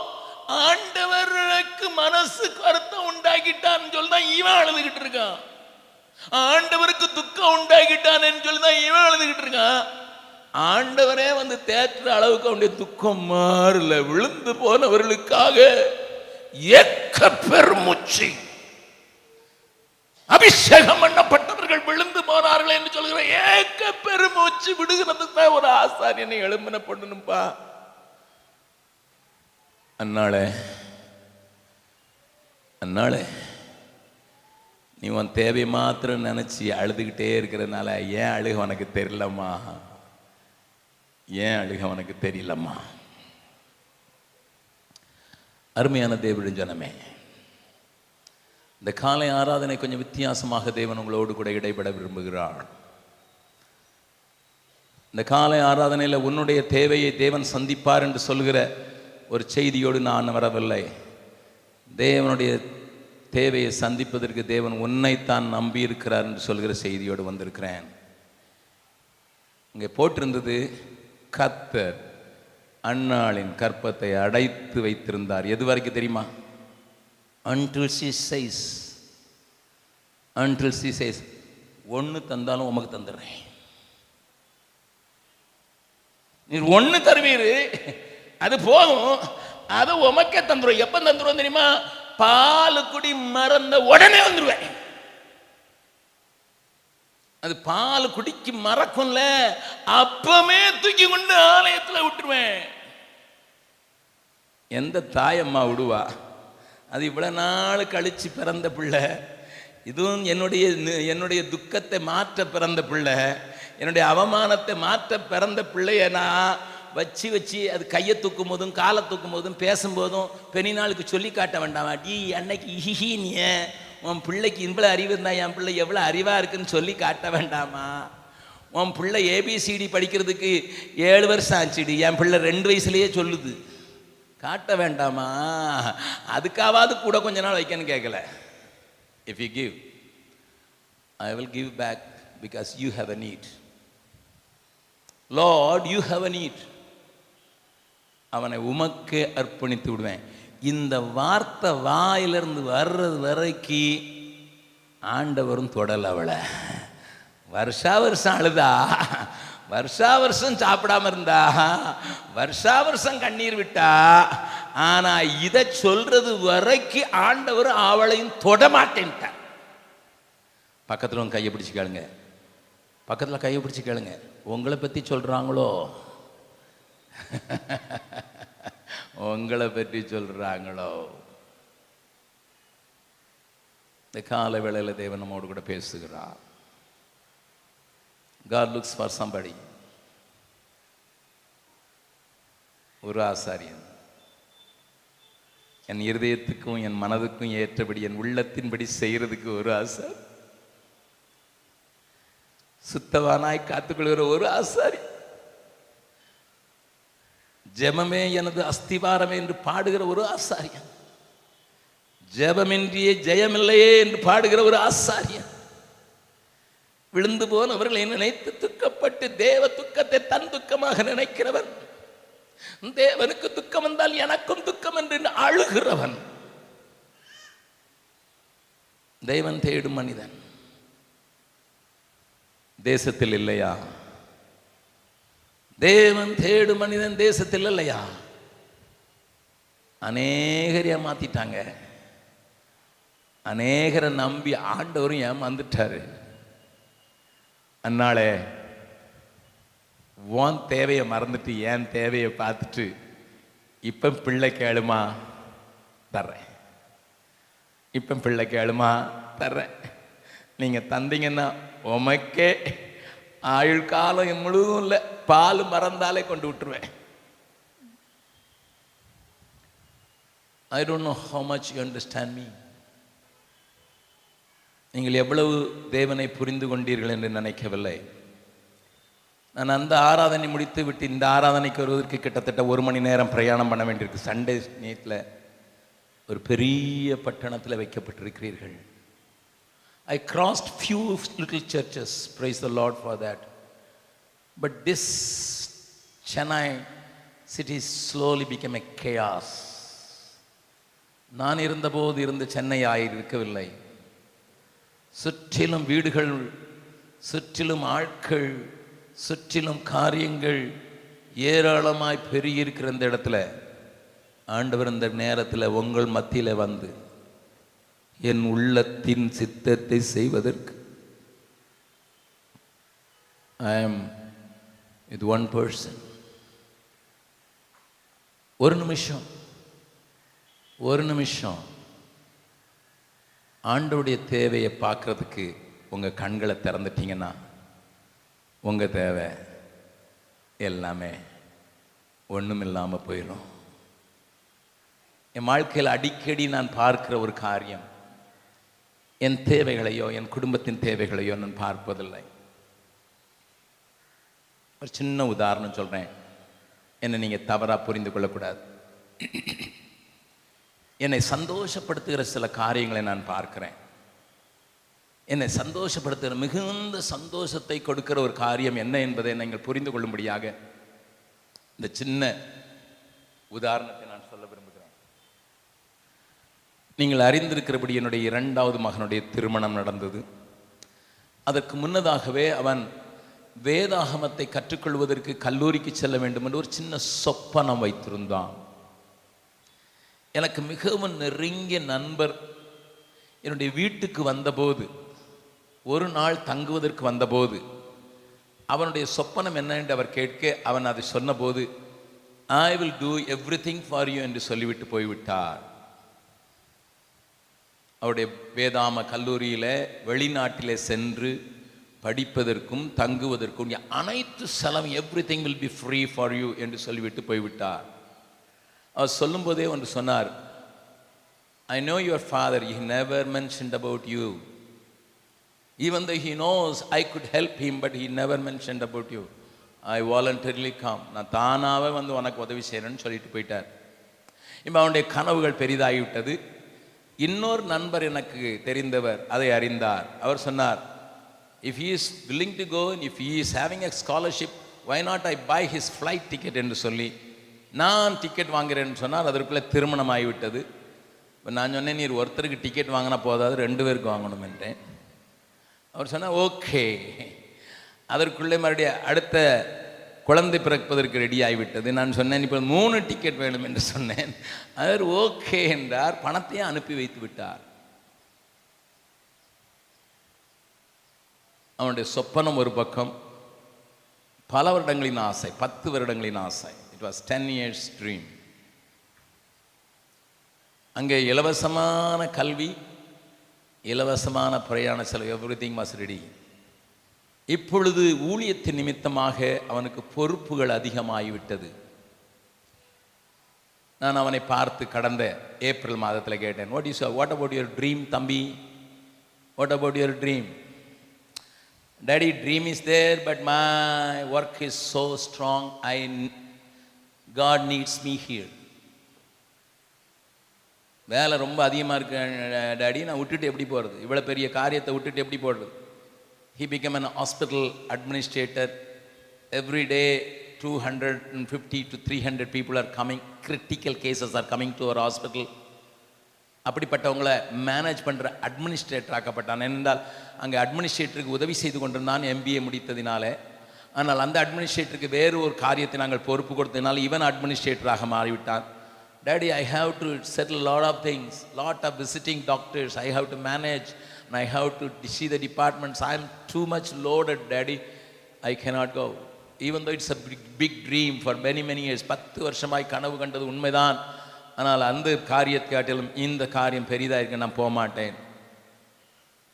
ஆண்டவருக்கு மனசு வருத்தம் உண்டாக்கிட்டான்னு சொல்லி தான் இவன் அழுதுகிட்டு இருக்கான். ஆண்டவருக்கு துக்கம் உண்டாக்கிட்டான்னு சொல்லி தான் இவன் அழுதுகிட்டு இருக்கான். ஆண்டவரே வந்து தேற்ற அளவுக்கு அவனுடைய துக்கம் மாறல விழுந்து போனவர்களுக்காக ஏக்க பெருமூச்சு. அபிஷேகம் பண்ணப்பட்டவர்கள் விழுந்து போனார்கள் என்று சொல்கிற ஏக்க பெருமூச்சு விடுகிறது தான் ஒரு ஆசாரியனை எழும்பின பண்ணணும்பா அண்ணாளே அன்னாளே நீ உன் தேவை மாத்திரம் நினைச்சு அழுதுகிட்டே இருக்கிறதுனால ஏன் அழுக உனக்கு தெரியலம்மா? ஏன் அழுக உனக்கு தெரியலம்மா? அருமையான தேவடின் ஜனமே இந்த காலை ஆராதனை கொஞ்சம் வித்தியாசமாக தேவன் உங்களோடு கூட இடைபட விரும்புகிறார். இந்த காலை ஆராதனையில் உன்னுடைய தேவையை தேவன் சந்திப்பார் என்று சொல்கிற ஒரு செய்தியோடு நான் வரவில்லை. தேவனுடைய தேவையை சந்திப்பதற்கு தேவன் உன்னைத்தான் நம்பி இருக்கிறார் என்று சொல்கிற செய்தியோடு வந்திருக்கிறேன். இங்கே போட்டிருந்தது கத்தர் அன்னாளின் கற்பத்தை அடைத்து வைத்திருந்தார். எது வரைக்கும் தெரியுமா? Until she sighs until she sighs ஒன்று தந்தாலும் உமக்கு தந்துடுறேன். நீர் ஒன்று தருவீர் அது போதும். அது உமக்கே தந்துடும் எப்போ தந்துடும் தெரியுமா? பால் குடி மறந்த உடனே வந்துடுவேன் அது பால் குடிக்கு மறக்கும்ல அப்பமே தூக்கி கொண்டு ஆலயத்தில் விட்டுருவேன். எந்த தாயம்மா விடுவா? அது இவ்வளோ நாள் கழித்து பிறந்த பிள்ளை. இதுவும் என்னுடைய என்னுடைய துக்கத்தை மாற்ற பிறந்த பிள்ளை. என்னுடைய அவமானத்தை மாற்ற பிறந்த பிள்ளைய நான் வச்சு வச்சு அது கையை தூக்கும் போதும் காலை தூக்கும் போதும் பேசும்போதும் பெணி நாளுக்கு சொல்லி காட்ட வேண்டாமா. டி அன்னைக்கு ஹிஹி நீ உன் பிள்ளைக்கு இவ்வளோ அறிவு இருந்தா என் பிள்ளை எவ்வளோ அறிவாக இருக்குன்னு சொல்லி காட்ட வேண்டாமா? உன் பிள்ளை ஏபிசிடி படிக்கிறதுக்கு ஏழு வருஷம் ஆச்சுடி. என் பிள்ளை ரெண்டு வயசுலேயே சொல்லுது. காட்ட வேண்டாமா? அதுக்காவது கூட கொஞ்ச நாள் வைக்கன்னு கேட்கல if you give I will give back because you have a need Lord you have a need அவனை உமக்கு அர்ப்பணித்து விடுவேன். இந்த வார்த்தை வாயிலிருந்து வர்றது வரைக்கு ஆண்டவரும் தொடல அவளை. வருஷா வருஷம் அழுதா? வருஷா வருஷம் சாப்பிடாம இருந்தா? வருஷா வருஷம் கண்ணீர் விட்டா? ஆனா இதை சொல்றது வரைக்கும் ஆண்டவர் அவளையும் தொட பக்கத்தில் பக்கத்துல உங்க கையை பிடிச்சு கேளுங்க. பக்கத்துல கையை பிடிச்சு கேளுங்க. உங்களை பத்தி சொல்றாங்களோ? உங்களை பற்றி சொல்கிறாங்களோ இந்த கால வேளையில் தேவன் நம்மோடு கூட பேசுகிறார். காட் லுக்ஸ் ஃபார் சம்படி ஒரு ஆசாரியன். என் இருதயத்துக்கும் என் மனதுக்கும் ஏற்றபடி என் உள்ளத்தின்படி செய்கிறதுக்கு ஒரு ஆசை சுத்தவானாய் காத்துக்கொள்கிற ஒரு ஆசாரி. ஜெபமே எனது அஸ்திவாரமே என்று பாடுகிற ஒரு ஆசாரியன். ஜெபமின்றியே ஜெயமில்லையே என்று பாடுகிற ஒரு ஆசாரியன். விழுந்து போனவர்களை நினைத்து துக்கப்பட்டு தேவ துக்கத்தை தன் துக்கமாக நினைக்கிறவன். தேவனுக்கு துக்கம் வந்தால் எனக்கும் துக்கம் என்று அழுகிறவன். தேவன் தேடும் மனிதன். தேசத்தில் இல்லையா? தேவன் தேடு மனிதன் தேசத்தில் இல்லையா? அநேகர் ஏமாத்திட்டாங்க. அநேகரை நம்பி ஆண்டவரும் ஏமாந்துட்டாரு. அன்னாளே உன் தேவையை மறந்துட்டு ஏன் தேவையை பார்த்துட்டு இப்போ பிள்ளை கேளுமா? தர்றேன். இப்போ பிள்ளை கேளுமா? தர்றேன். நீங்கள் தந்தீங்கன்னா உமக்கே ஆயுள் காலம் முழுவதும் இல்லை பால் மறந்தாலே கொண்டு விட்டுருவேன் I don't know how much you understand me நீங்கள் எவ்வளவு தேவனை புரிந்து கொண்டீர்கள் என்று நினைக்கவில்லை நான் அந்த ஆராதனை முடித்து விட்டு இந்த ஆராதனைக்கு வருவதற்கு கிட்டத்தட்ட ஒரு மணி நேரம் பிரயாணம் பண்ண வேண்டியிருக்கு சண்டே நேரத்தில் ஒரு பெரிய பட்டணத்தில் வைக்கப்பட்டிருக்கிறீர்கள் I crossed few little churches praise the Lord for that but this Chennai city slowly become a chaos நான் இருந்தபோது இருந்த சென்னை ஆயிருக்கவில்லை. சுற்றிலும் வீடுகள் சுற்றிலும் ஆட்கள் சுற்றிலும் காரியங்கள் ஏராளமாய் பெருகியிருக்கிற இந்த இடத்துல ஆண்டவர் இந்த நேரத்தில் உங்கள் மத்தியில் வந்து என் உள்ளத்தின் சித்தத்தை செய்வதற்கு. ஐ ஆம் இது ஒன் பர்சன் ஒரு நிமிஷம் ஒரு நிமிஷம். ஆண்டோடைய தேவையை பார்க்குறதுக்கு உங்கள் கண்களை திறந்துட்டீங்கன்னா உங்கள் தேவை எல்லாமே ஒன்றும் இல்லாமல் போயிடும் என் வாழ்க்கையில் அடிக்கடி நான் பார்க்குற ஒரு காரியம் என் தேவைகளையோ என் குடும்பத்தின் தேவைகளையோ நான் பார்ப்பதில்லை. ஒரு சின்ன உதாரணம் சொல்கிறேன் என்னை நீங்கள் தவறாக புரிந்து கொள்ளக்கூடாது. என்னை சந்தோஷப்படுத்துகிற சில காரியங்களை நான் பார்க்கிறேன். என்னை சந்தோஷப்படுத்துகிற மிகுந்த சந்தோஷத்தை கொடுக்கிற ஒரு காரியம் என்ன என்பதை நீங்கள் புரிந்து கொள்ளும்படியாக இந்த சின்ன உதாரணத்தை நீங்கள் அறிந்திருக்கிறபடி என்னுடைய இரண்டாவது மகனுடைய திருமணம் நடந்தது. அதற்கு முன்னதாகவே அவன் வேதாகமத்தை கற்றுக்கொள்வதற்கு கல்லூரிக்கு செல்ல வேண்டும் என்று ஒரு சின்ன சொப்பனம் வைத்திருந்தான். எனக்கு மிகவும் நெருங்கிய நண்பர் என்னுடைய வீட்டுக்கு வந்தபோது ஒரு நாள் தங்குவதற்கு வந்தபோது அவனுடைய சொப்பனம் என்ன என்று அவர் கேட்க அவன் அதை சொன்னபோது I will do every thing for you என்று சொல்லிவிட்டு போய்விட்டார். அவருடைய வேதாம கல்லூரியில் வெளிநாட்டிலே சென்று படிப்பதற்கும் தங்குவதற்கும் அனைத்து செலவும் every thing will be free for you என்று சொல்லிவிட்டு போய்விட்டார். அவர் சொல்லும்போதே ஒன்று சொன்னார் I know your father you never mentioned about you even the he knows I could help him but he never mentioned about you I voluntarily came நான் தானாகவே வந்து உனக்கு உதவி செய்கிறேன்னு சொல்லிட்டு போயிட்டார். இப்போ அவனுடைய கனவுகள் பெரிதாகிவிட்டது. இன்னொரு நண்பர் எனக்கு தெரிந்தவர் அதை அறிந்தார். அவர் சொன்னார் if he is willing to go if he is having a scholarship scholarship not I buy his flight ticket என்று சொல்லி நான் டிக்கெட் வாங்குறேன்னு சொன்னால் அதற்குள்ளே திருமணம் ஆகிவிட்டது இப்போ நான் சொன்னேன் நீர் ஒருத்தருக்கு டிக்கெட் வாங்கினா போதாது ரெண்டு பேருக்கு வாங்கணும் என்றேன். அவர் சொன்னார் ஓகே அதற்குள்ளே மறுபடியும் அடுத்த குழந்தை பிறப்பதற்கு ரெடி ஆகிவிட்டது. நான் சொன்னேன் இப்போ மூணு டிக்கெட் வேணும் என்று சொன்னேன். அவர் ஓகே என்றார். பணத்தையும் அனுப்பி வைத்து விட்டார். அவனுடைய சொப்பனம் ஒரு பக்கம். பல வருடங்களின் ஆசை பத்து வருடங்களின் ஆசை. It was ten years dream அங்கே இலவசமான கல்வி இலவசமான பிரயாண செலவு எவ்ரி திங் வாஸ் ரெடி இப்பொழுது ஊழியத்தின் நிமித்தமாக அவனுக்கு பொறுப்புகள் அதிகமாகிவிட்டது. நான் அவனை பார்த்து கடந்த ஏப்ரல் மாதத்தில் கேட்டேன் what is what about your dream தம்பி? What about your dream daddy dream is there but my work is so strong I God needs me here வேலை ரொம்ப அதிகமாக இருக்கு டேடி நான் விட்டுட்டு எப்படி போகிறது இவ்வளோ பெரிய காரியத்தை விட்டுட்டு எப்படி போடுறது he became an hospital administrator Every day two hundred and fifty to three hundred people are coming critical our are coming அப்படிப்பட்டவங்களை manage பண்ணுற அட்மினிஸ்ட்ரேட்டர் ஆக்கப்பட்டான். என்றால் அங்கே அட்மினிஸ்ட்ரேட்டருக்கு உதவி செய்து கொண்டிருந்தான் எம்பிஏ முடித்ததினாலே. ஆனால் அந்த அட்மினிஸ்ட்ரேட்டருக்கு வேறு ஒரு காரியத்தை நாங்கள் பொறுப்பு கொடுத்ததினால் இவன் அட்மினிஸ்ட்ரேட்டராக மாறிவிட்டான். Daddy I have to settle lot of things lot of visiting doctors I have to manage I have to see the departments I am too much loaded daddy I cannot go. Even though it's a big big dream for many many years பத்து வருஷமாய் கனவு கண்டது உண்மைதான். ஆனால் அந்த காரியத்தை காட்டிலும் இந்த காரியம் பெரிதாக இருக்க நான் போகமாட்டேன்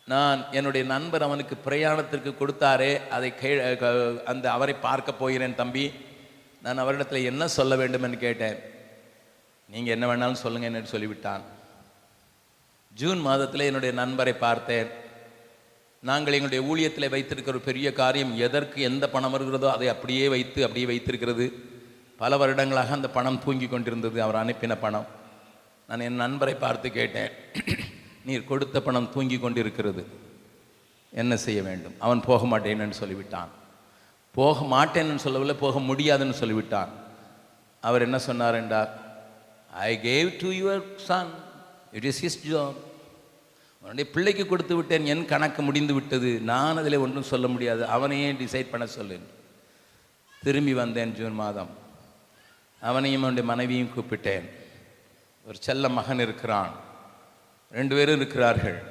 நான் என்னுடைய நண்பர் அவனுக்கு பிரயாணத்திற்கு கொடுத்தாரே அதை கே க- அந்த அவரை பார்க்க போகிறேன் தம்பி. நான் அவரிடத்தில் என்ன சொல்ல வேண்டும் என்று கேட்டேன். நீங்கள் என்ன வேணாலும் சொல்லுங்கள் என்று சொல்லிவிட்டான். ஜூன் மாதத்தில் என்னுடைய நண்பரை பார்த்தேன். நாங்கள் எங்களுடைய ஊழியத்தில் வைத்திருக்கிற ஒரு பெரிய காரியம் எதற்கு எந்த பணம் வருகிறதோ அதை அப்படியே வைத்து அப்படியே வைத்திருக்கிறது. பல வருடங்களாக அந்த பணம் தூங்கி கொண்டிருந்தது அவர் அனுப்பின பணம். நான் என் நண்பரை பார்த்து கேட்டேன் நீர் கொடுத்த பணம் தூங்கி கொண்டிருக்கிறது. என்ன செய்ய வேண்டும்? அவன் போக மாட்டேன்னு சொல்லிவிட்டான். போக மாட்டேன்னு சொல்லவில்லை போக முடியாதுன்னு சொல்லிவிட்டான். அவர் என்ன சொன்னார் என்றார் I gave to your son it is his job உன்னுடைய பிள்ளைக்கு கொடுத்து விட்டேன் என் கணக்கு முடிந்து விட்டது. நான் அதில் ஒன்றும் சொல்ல முடியாது. அவனையே டிசைட் பண்ண சொல்லு திரும்பி வந்தேன் ஜூன் மாதம். அவனையும் அவனுடைய மனைவியும் கூப்பிட்டேன். ஒரு செல்ல மகன் இருக்கிறான். ரெண்டு பேரும் இருக்கிறார்கள்.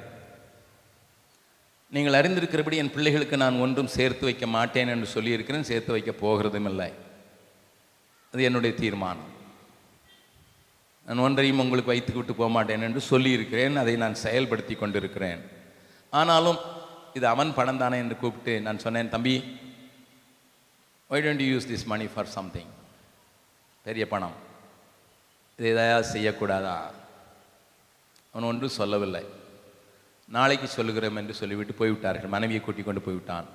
நீங்கள் அறிந்திருக்கிறபடி என் பிள்ளைகளுக்கு நான் ஒன்றும் சேர்த்து வைக்க மாட்டேன் என்று சொல்லியிருக்கிறேன். சேர்த்து வைக்க போகிறதும் இல்லை. அது என்னுடைய தீர்மானம். நான் ஒன்றையும் உங்களுக்கு வைத்து விட்டு போக மாட்டேன் என்று சொல்லியிருக்கிறேன் அதை நான் செயல்படுத்தி கொண்டிருக்கிறேன். ஆனாலும் இது அவன் பணம் தானே என்று கூப்பிட்டு நான் சொன்னேன் தம்பி why don't use this money for something பெரிய பணம். இது எதாவது செய்யக்கூடாதா? அவன் ஒன்றும் சொல்லவில்லை. நாளைக்கு சொல்லுகிறோம் என்று சொல்லிவிட்டு போய்விட்டார்கள். மனைவியை கூட்டிக் கொண்டு போய்விட்டான்.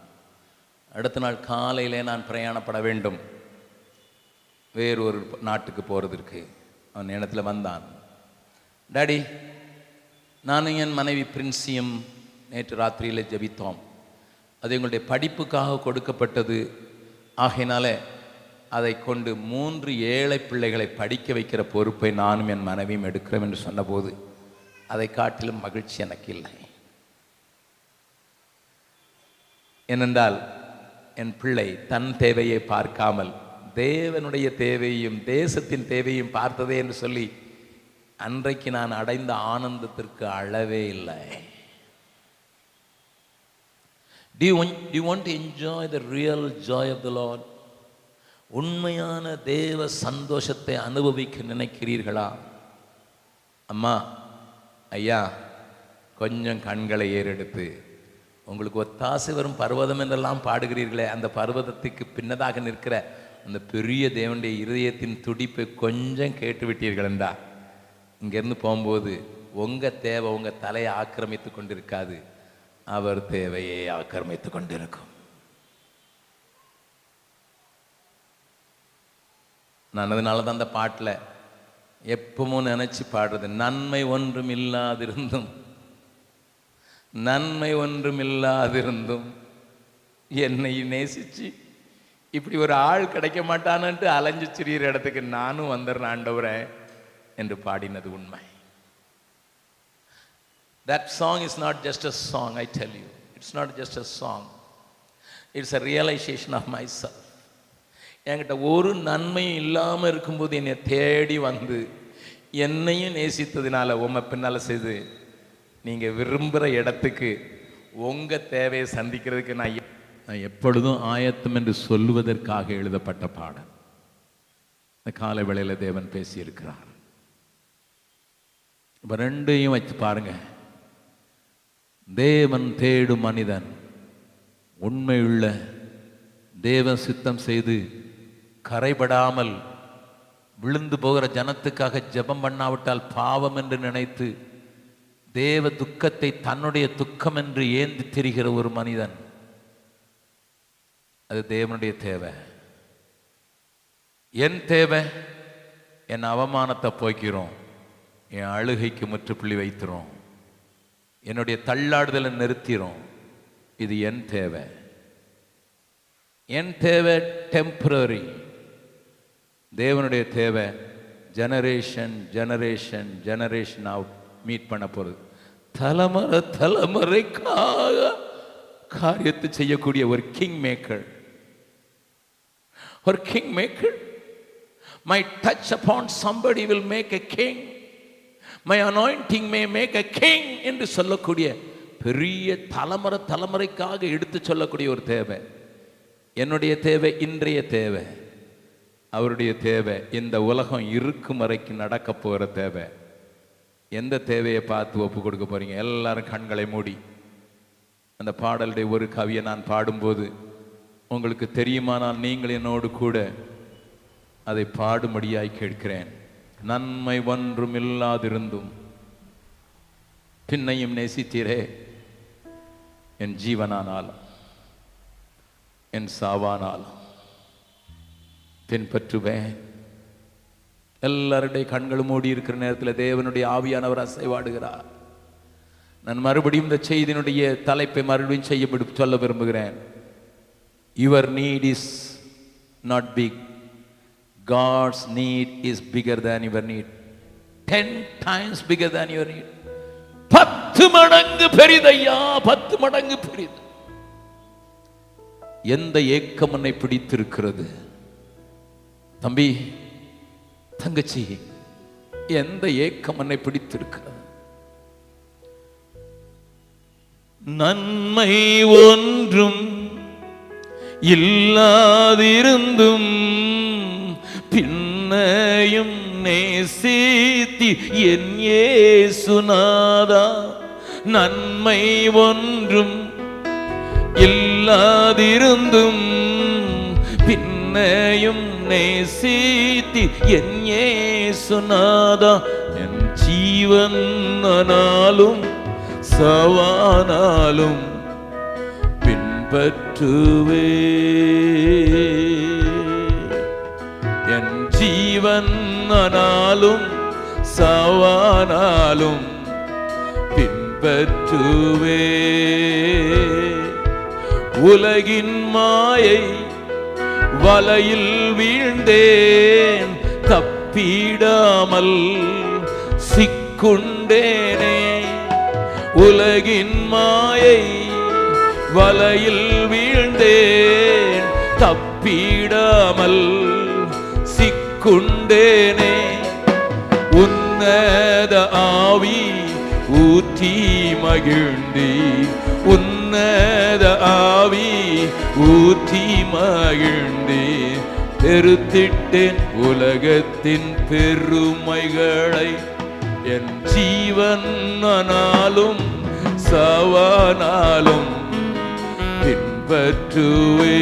அடுத்த நாள் காலையிலே நான் பிரயாணப்பட வேண்டும். வேறு ஒரு நாட்டுக்கு போகிறதற்கு அவன் இடத்துல வந்தான். டாடி நானும் என் மனைவி பிரின்சியும் நேற்று ராத்திரியில் ஜெபித்தோம். அது எங்களுடைய படிப்புக்காக கொடுக்கப்பட்டது. ஆகையினால அதை கொண்டு மூன்று ஏழை பிள்ளைகளை படிக்க வைக்கிற பொறுப்பை நானும் என் மனைவியும் எடுக்கிறோம் என்று சொன்னபோது அதை காட்டிலும் மகிழ்ச்சி எனக்கு இல்லை. ஏனென்றால் என் பிள்ளை தன் தேவையை பார்க்காமல் தேவனுடைய தேவையும் தேசத்தின் தேவையும் பார்த்ததே என்று சொல்லி அன்றைக்கு நான் அடைந்த ஆனந்தத்திற்கு அளவே இல்லை. டி you, want, do enjoy the real joy of real உண்மையான தேவ சந்தோஷத்தை அனுபவிக்க நினைக்கிறீர்களா? அம்மா ஐயா கொஞ்சம் கண்களை ஏறெடுத்து. உங்களுக்கு ஒத்தாசை வரும் பர்வதம் என்றெல்லாம் பாடுகிறீர்களே அந்த பர்வதத்துக்கு பின்னதாக நிற்கிற அந்த பெரிய தேவனுடைய இருதயத்தின் துடிப்பை கொஞ்சம் கேட்டு விட்டீர்கள் என்றா? இங்கேருந்து போகும்போது உங்கள் தேவை உங்கள் தலையை ஆக்கிரமித்து கொண்டிருக்காது. அவர் தேவையை ஆக்கிரமித்து கொண்டிருக்கும். நான் அதனால தான் அந்த பாட்டில் எப்பவும் நினைச்சு பாடுறது நன்மை ஒன்றும் இல்லாதிருந்தும் நன்மை ஒன்றும் இல்லாதிருந்தும் என்னை நேசிச்சு இப்படி ஒரு ஆள் கிடைக்க மாட்டான்ட்டு அலைஞ்சு சிறிய இடத்துக்கு நானும் வந்துடுறேன் ஆண்டவரே என்று பாடினது உண்மை. That song is not just a song I tell you it's not just a song it's a realization of myself என்கிட்ட ஒரு நன்மையும் இல்லாமல் இருக்கும்போது என்னை தேடி வந்து என்னையும் நேசித்ததுனால உமை பின்னால் செய்து நீங்கள் விரும்புகிற இடத்துக்கு உங்கள் தேவையை சந்திக்கிறதுக்கு நான் நான் எப்பொழுதும் ஆயத்தம் என்று சொல்லுவதற்காக எழுதப்பட்ட பாடல். இந்த காலை வேளையில் தேவன் பேசியிருக்கிறார். இப்போ ரெண்டையும் வச்சு பாருங்க. தேவன் தேடும் மனிதன் உண்மையுள்ள தேவன் சித்தம் செய்து கரைபடாமல் விழுந்து போகிற ஜனத்துக்காக ஜெபம் பண்ணாவிட்டால் பாவம் என்று நினைத்து தேவ துக்கத்தை தன்னுடைய துக்கம் என்று ஏந்தி திரிகிற ஒரு மனிதன் அது தேவனுடைய தேவை. என் தேவை என் அவமானத்தை போய்க்கிறோம் என் அழுகைக்கு முற்றுப்புள்ளி வைத்துரும். என்னுடைய தள்ளாடுதலை நிறுத்திடும் இது என் தேவை. என் தேவை டெம்பரரி தேவனுடைய தேவை ஜெனரேஷன் ஜெனரேஷன் ஜெனரேஷன் மீட் பண்ண போகிறது தலைமுறை தலைமுறைக்காக காரியத்தை செய்யக்கூடிய ஒரு கிங் மேக்கர் ஒரு king maker my touch upon somebody will make a king my anointing may make a king என்று சொல்லக்கூடிய பெரிய தலைமுறை தலைமுறைக்காக எடுத்து சொல்லக்கூடிய ஒரு தேவை. என்னுடைய தேவை இன்றைய தேவை. அவருடைய தேவை இந்த உலகம் இருக்கும் வரைக்கும் நடக்க போகிற தேவை. எந்த தேவையை பார்த்து ஒப்பு கொடுக்க போறீங்க? எல்லாரும் கண்களை மூடி. அந்த பாடலுடைய ஒரு கவியை நான் பாடும்போது உங்களுக்கு தெரியுமானால் நீங்கள் என்னோடு கூட அதை பாடும்படியாய் கேட்கிறேன். நன்மை ஒன்றும் இல்லாதிருந்தும் பின்னையும் நேசித்தீரே என் ஜீவனானாலும் என் சாவானாலும். பின்பற்றுவேன். எல்லாருடைய கண்களும் மூடி இருக்கிற நேரத்தில் தேவனுடைய ஆவியானவர் அசைவாடுகிறார். நான் மறுபடியும் இந்த செய்தியினுடைய தலைப்பை மறுபடியும் செய்ய சொல்ல விரும்புகிறேன். Your need is not big God's need is bigger than your need ten times bigger than your need பத்து மடங்கு பெரிதையா பத்து மடங்கு பெரிது. எந்த ஏக்கம் என்னை பிடித்திருக்கிறது? தம்பி தங்கச்சி எந்த ஏக்கம் என்னை பிடித்திருக்கிறது? நன்மை ஒன்றும் இல்லாதிருந்தும் பின்னையும் நேசித்தி என் ஏசுநாதா நன்மை ஒன்றும் இல்லாதிருந்தும் பின்னையும் நேசித்தி என் ஏசுநாதா என் ஜீவன் ஆனாலும் சவானாலும் பற்றுவே. என் ஜீவன் ஆனாலும் சவானாலும் பின்பற்றுவே. உலகின் மாயை வலையில் வீழ்ந்தேன் தப்பிடாமல் சிக்குண்டேனே. உலகின் மாயை வலையில் வீழ்ந்தேன் தப்பிடாமல் சிக்குண்டேனே. உன்னத ஆவி ஊற்றி மகிழ்ந்தி உன்னத ஆவி ஊற்றி மகிழ்ந்தி பெருத்திட்டேன் உலகத்தின் பெருமைகளை. என் ஜீவன் ஆனாலும் சவானாலும் பற்றுவே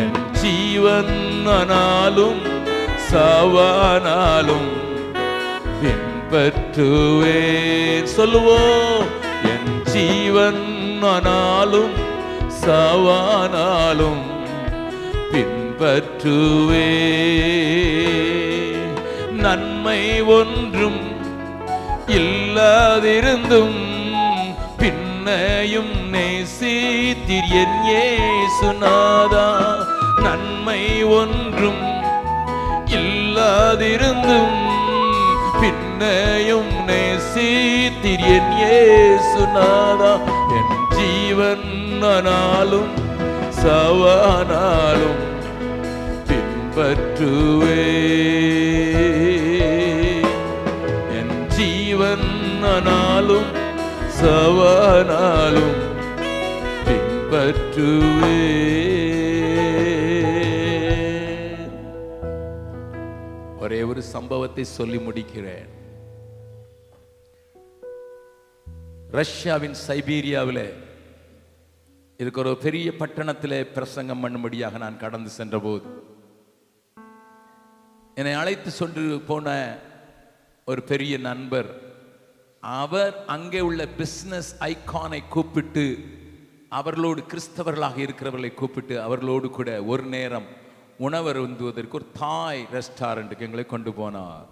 என் ஜீவன் ஆனாலும் சாவானாலும் பின்பற்றுவேன். சொல்லுவோம் என் ஜீவன் ஆனாலும் சாவானாலும் பின்பற்றுவே நன்மை ஒன்றும் இல்லாதிருந்தும் என்னையும் நேசித்தீர் என் ஏசுநாதா நன்மை ஒன்றும் இல்லாதிருந்தும் பின்னையும் நேசித்தீர் என் ஏசுநாதா என் ஜீவன் ஆனாலும் சவானாலும் பின்பற்றுவே. என் ஜீவன் ஆனாலும் சவானாலும் பின்பற்றுவே. ஒரே ஒரு சம்பவத்தை சொல்லி முடிக்கிறேன். ரஷ்யாவின் சைபீரியாவில் இதுக்கு ஒரு பெரிய பட்டணத்தில் பிரசங்கம் பண்ணும்படியாக நான் கடந்து சென்றபோது என்னை அழைத்து சென்று போன ஒரு பெரிய நண்பர் அவர் அங்கே உள்ள பிஸ்னஸ் ஐகானை கூப்பிட்டு அவர்களோடு கிறிஸ்தவர்களாக இருக்கிறவர்களை கூப்பிட்டு அவர்களோடு கூட ஒரு நேரம் உணவருந்துவதற்கு ஒரு தாய் ரெஸ்டாரண்ட்டுக்கு எங்களை கொண்டு போனார்.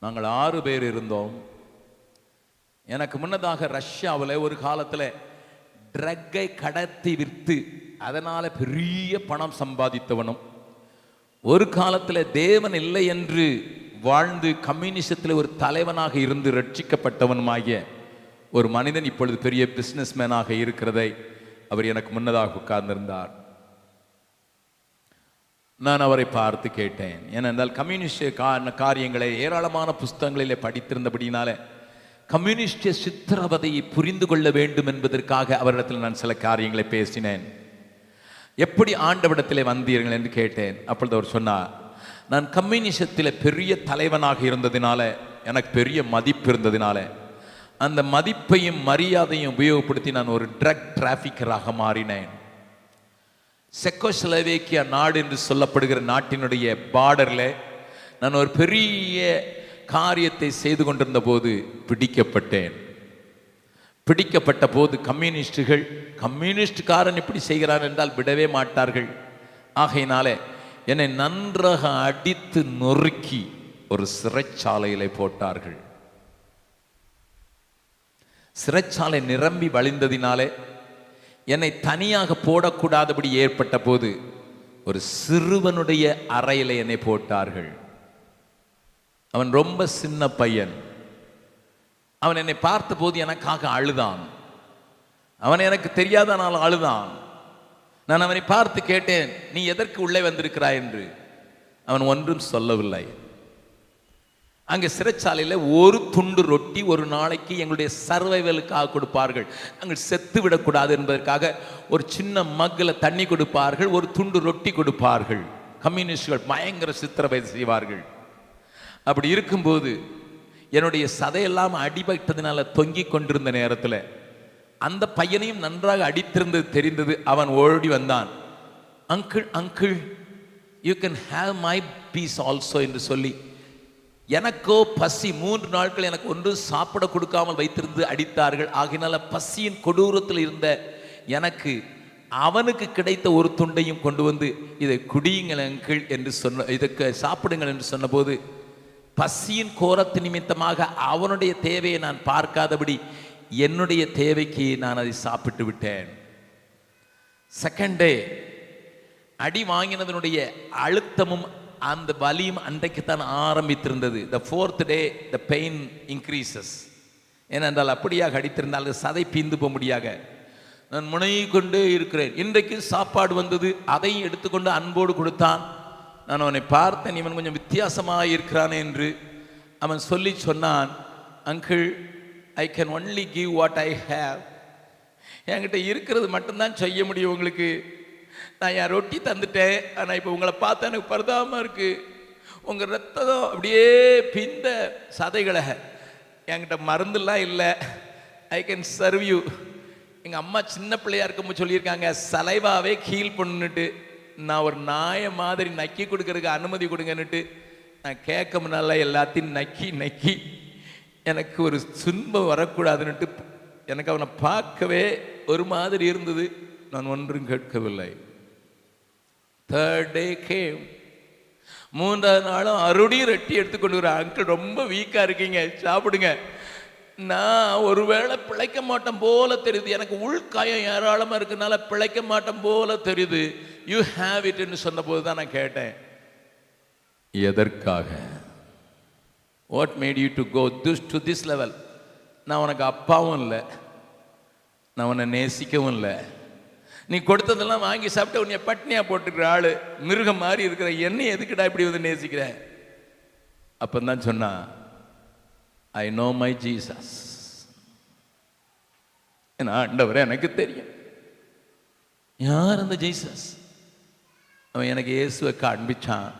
நாங்கள் ஆறு பேர் இருந்தோம். எனக்கு முன்னதாக ரஷ்யாவில் ஒரு காலத்தில் ட்ரக்கை கடத்தி விற்று அதனால் பெரிய பணம் சம்பாதித்தவனும். ஒரு காலத்தில் தேவன் இல்லை என்று வாழ்ந்து கம்யூனிசத்தில் ஒரு தலைவனாக இருந்து ரட்சிக்கப்பட்டவனுமாகிய ஒரு மனிதன் இப்பொழுது பெரிய பிஸ்னஸ்மேனாக இருக்கிறதை அவர் எனக்கு முன்னதாக உட்கார்ந்திருந்தார். நான் அவரை பார்த்து கேட்டேன். ஏனென்றால் கம்யூனிஸ்ட் கா- காரியங்களை ஏராளமான புஸ்தகங்களிலே படித்திருந்தபடினாலே கம்யூனிஸ்ட சித்திரவதையை புரிந்து கொள்ள வேண்டும் என்பதற்காக அவரிடத்தில் நான் சில காரியங்களை பேசினேன். எப்படி ஆண்டவிடத்திலே வந்தீர்கள் என்று கேட்டேன். அப்பொழுது அவர் சொன்னார் நான் கம்யூனிசத்தில் பெரிய தலைவனாக இருந்ததினால எனக்கு பெரிய மதிப்பு இருந்ததினால அந்த மதிப்பையும் மரியாதையும் உபயோகப்படுத்தி நான் ஒரு ட்ரக் டிராஃபிக்கராக மாறினேன். செக்கோஸ்லவேக்கியா நாடு என்று சொல்லப்படுகிற நாட்டினுடைய பார்டரில் நான் ஒரு பெரிய காரியத்தை செய்து கொண்டிருந்த போது பிடிக்கப்பட்டேன். பிடிக்கப்பட்ட போது கம்யூனிஸ்டுகள் கம்யூனிஸ்டுக்காரன் இப்படி செய்கிறான் என்றால் விடவே மாட்டார்கள். ஆகையினாலே என்னை நன்றாக அடித்து நொறுக்கி ஒரு சிறைச்சாலையிலே போட்டார்கள். சிறைச்சாலை நிரம்பி வழிந்ததினாலே என்னை தனியாக போடக்கூடாதபடி ஏற்பட்ட போது ஒரு சிறுவனுடைய அறையில என்னை போட்டார்கள். அவன் ரொம்ப சின்ன பையன். அவன் என்னை பார்த்தபோது எனக்காக அழுதான். அவன் எனக்கு தெரியாதனால் அழுதான். நான் அவனை பார்த்து கேட்டேன் நீ எதற்கு உள்ளே வந்திருக்கிறாய்? என்று. அவன் ஒன்றும் சொல்லவில்லை. அங்கே சிறைச்சாலையில் ஒரு துண்டு ரொட்டி ஒரு நாளைக்கு எங்களுடைய சர்வைவலுக்காக கொடுப்பார்கள். நாங்கள் செத்து விடக்கூடாது என்பதற்காக ஒரு சின்ன மக்கில் தண்ணி கொடுப்பார்கள் ஒரு துண்டு ரொட்டி கொடுப்பார்கள். கம்யூனிஸ்டுகள் பயங்கர சித்திரவை செய்வார்கள். அப்படி இருக்கும்போது என்னுடைய சதையெல்லாம் அடிபட்டதுனால தொங்கிக் கொண்டிருந்த நேரத்தில் அந்த பையனையும் நன்றாக அடித்திருந்தது தெரிந்தது அவன் ஓடி வந்தான். Uncle uncle you can have my piece also என்று சொல்லி எனக்கோ பசி மூன்று நாட்கள் எனக்கு ஒன்று சாப்பிட கொடுக்காமல் வைத்திருந்து அடித்தார்கள். ஆகினால பசியின் கொடூரத்தில் இருந்த எனக்கு அவனுக்கு கிடைத்த ஒரு துண்டையும் கொண்டு வந்து இதை குடியுங்கள் அங்கிள் என்று சொன்ன இதுக்கு சாப்பிடுங்கள் என்று சொன்னபோது பசியின் கோரத்து நிமித்தமாக அவனுடைய தேவையை நான் பார்க்காதபடி என்னுடைய தேவைக்கு நான் அதை சாப்பிட்டு விட்டேன். செகண்ட் டே அடி வாங்கினதனுடைய அழுத்தமும் அந்த வலியும் அன்றைக்குத்தான் ஆரம்பித்திருந்தது. The fourth day the pain increases ஏனென்றால் அப்படியாக அடித்திருந்தால் அது சதை பீந்து போக முடியாத நான் முனையை கொண்டே இருக்கிறேன். இன்றைக்கு சாப்பாடு வந்தது அதையும் எடுத்துக்கொண்டு அன்போடு கொடுத்தான். நான் அவனை பார்த்தேன் இவன் கொஞ்சம் வித்தியாசமாக இருக்கிறானே என்று. அவன் சொல்லி சொன்னான் uncle I can only give what I have என்கிட்ட இருக்கிறது மட்டும்தான் செய்ய முடியும் உங்களுக்கு. நான் என் ரொட்டி தந்துட்டேன். ஆனால் இப்போ உங்களை பார்த்தா எனக்கு பரிதாபமாக இருக்குது உங்கள் ரத்தம் அப்படியே பிந்த சதைகளை என்கிட்ட மருந்துலாம் இல்லை. ஐ கேன் சர்வ் யூ எங்கள் அம்மா சின்ன பிள்ளையாக இருக்கும்போது சொல்லியிருக்காங்க சலைவாவே கீழ் பண்ணுன்னுட்டு நான் ஒரு நாயை மாதிரி நக்கி கொடுக்கறதுக்கு அனுமதி கொடுங்கன்னுட்டு நான் கேட்க முன்னால எல்லாத்தையும் நக்கி நக்கி. எனக்கு ஒரு துன்பம் வரக்கூடாதுன்னுட்டு எனக்கு அவனை பார்க்கவே ஒரு மாதிரி இருந்தது. நான் ஒன்றும் கேட்கவில்லை. தேர்ட் டே கேம் மூன்றாவது நாளும் அருடியும் ரெட்டி எடுத்துக்கொண்டு வர அங்கிள் ரொம்ப வீக்காக இருக்கீங்க. சாப்பிடுங்க. நான் ஒருவேளை பிழைக்க மாட்டேன் போல தெரியுது. எனக்கு உள்காயம் ஏராளமாக இருக்கனால பிழைக்க மாட்டேன் போல தெரியுது. யூ ஹேவ் இட்னு சொன்னபோது தான் நான் கேட்டேன். எதற்காக? What made you to go this to this level நான் உனக்கு அப்பாவும் இல்லை. நான் உன்னை நேசிக்கவும் இல்லை. நீ கொடுத்ததெல்லாம் வாங்கி சாப்பிட்டு உன்னை பட்னியா போட்டுக்கிற ஆள் மிருகம் மாதிரி இருக்கிற என்னை எதுக்குடா இப்படி வந்து நேசிக்கிற? அப்பந்தான் சொன்னா ஐ நோ மை ஜீசஸ் என் ஆண்டவரே எனக்கு தெரியும். யார் அந்த ஜீசஸ்? அவன் எனக்கு இயேசுவை காண்பிச்சான்.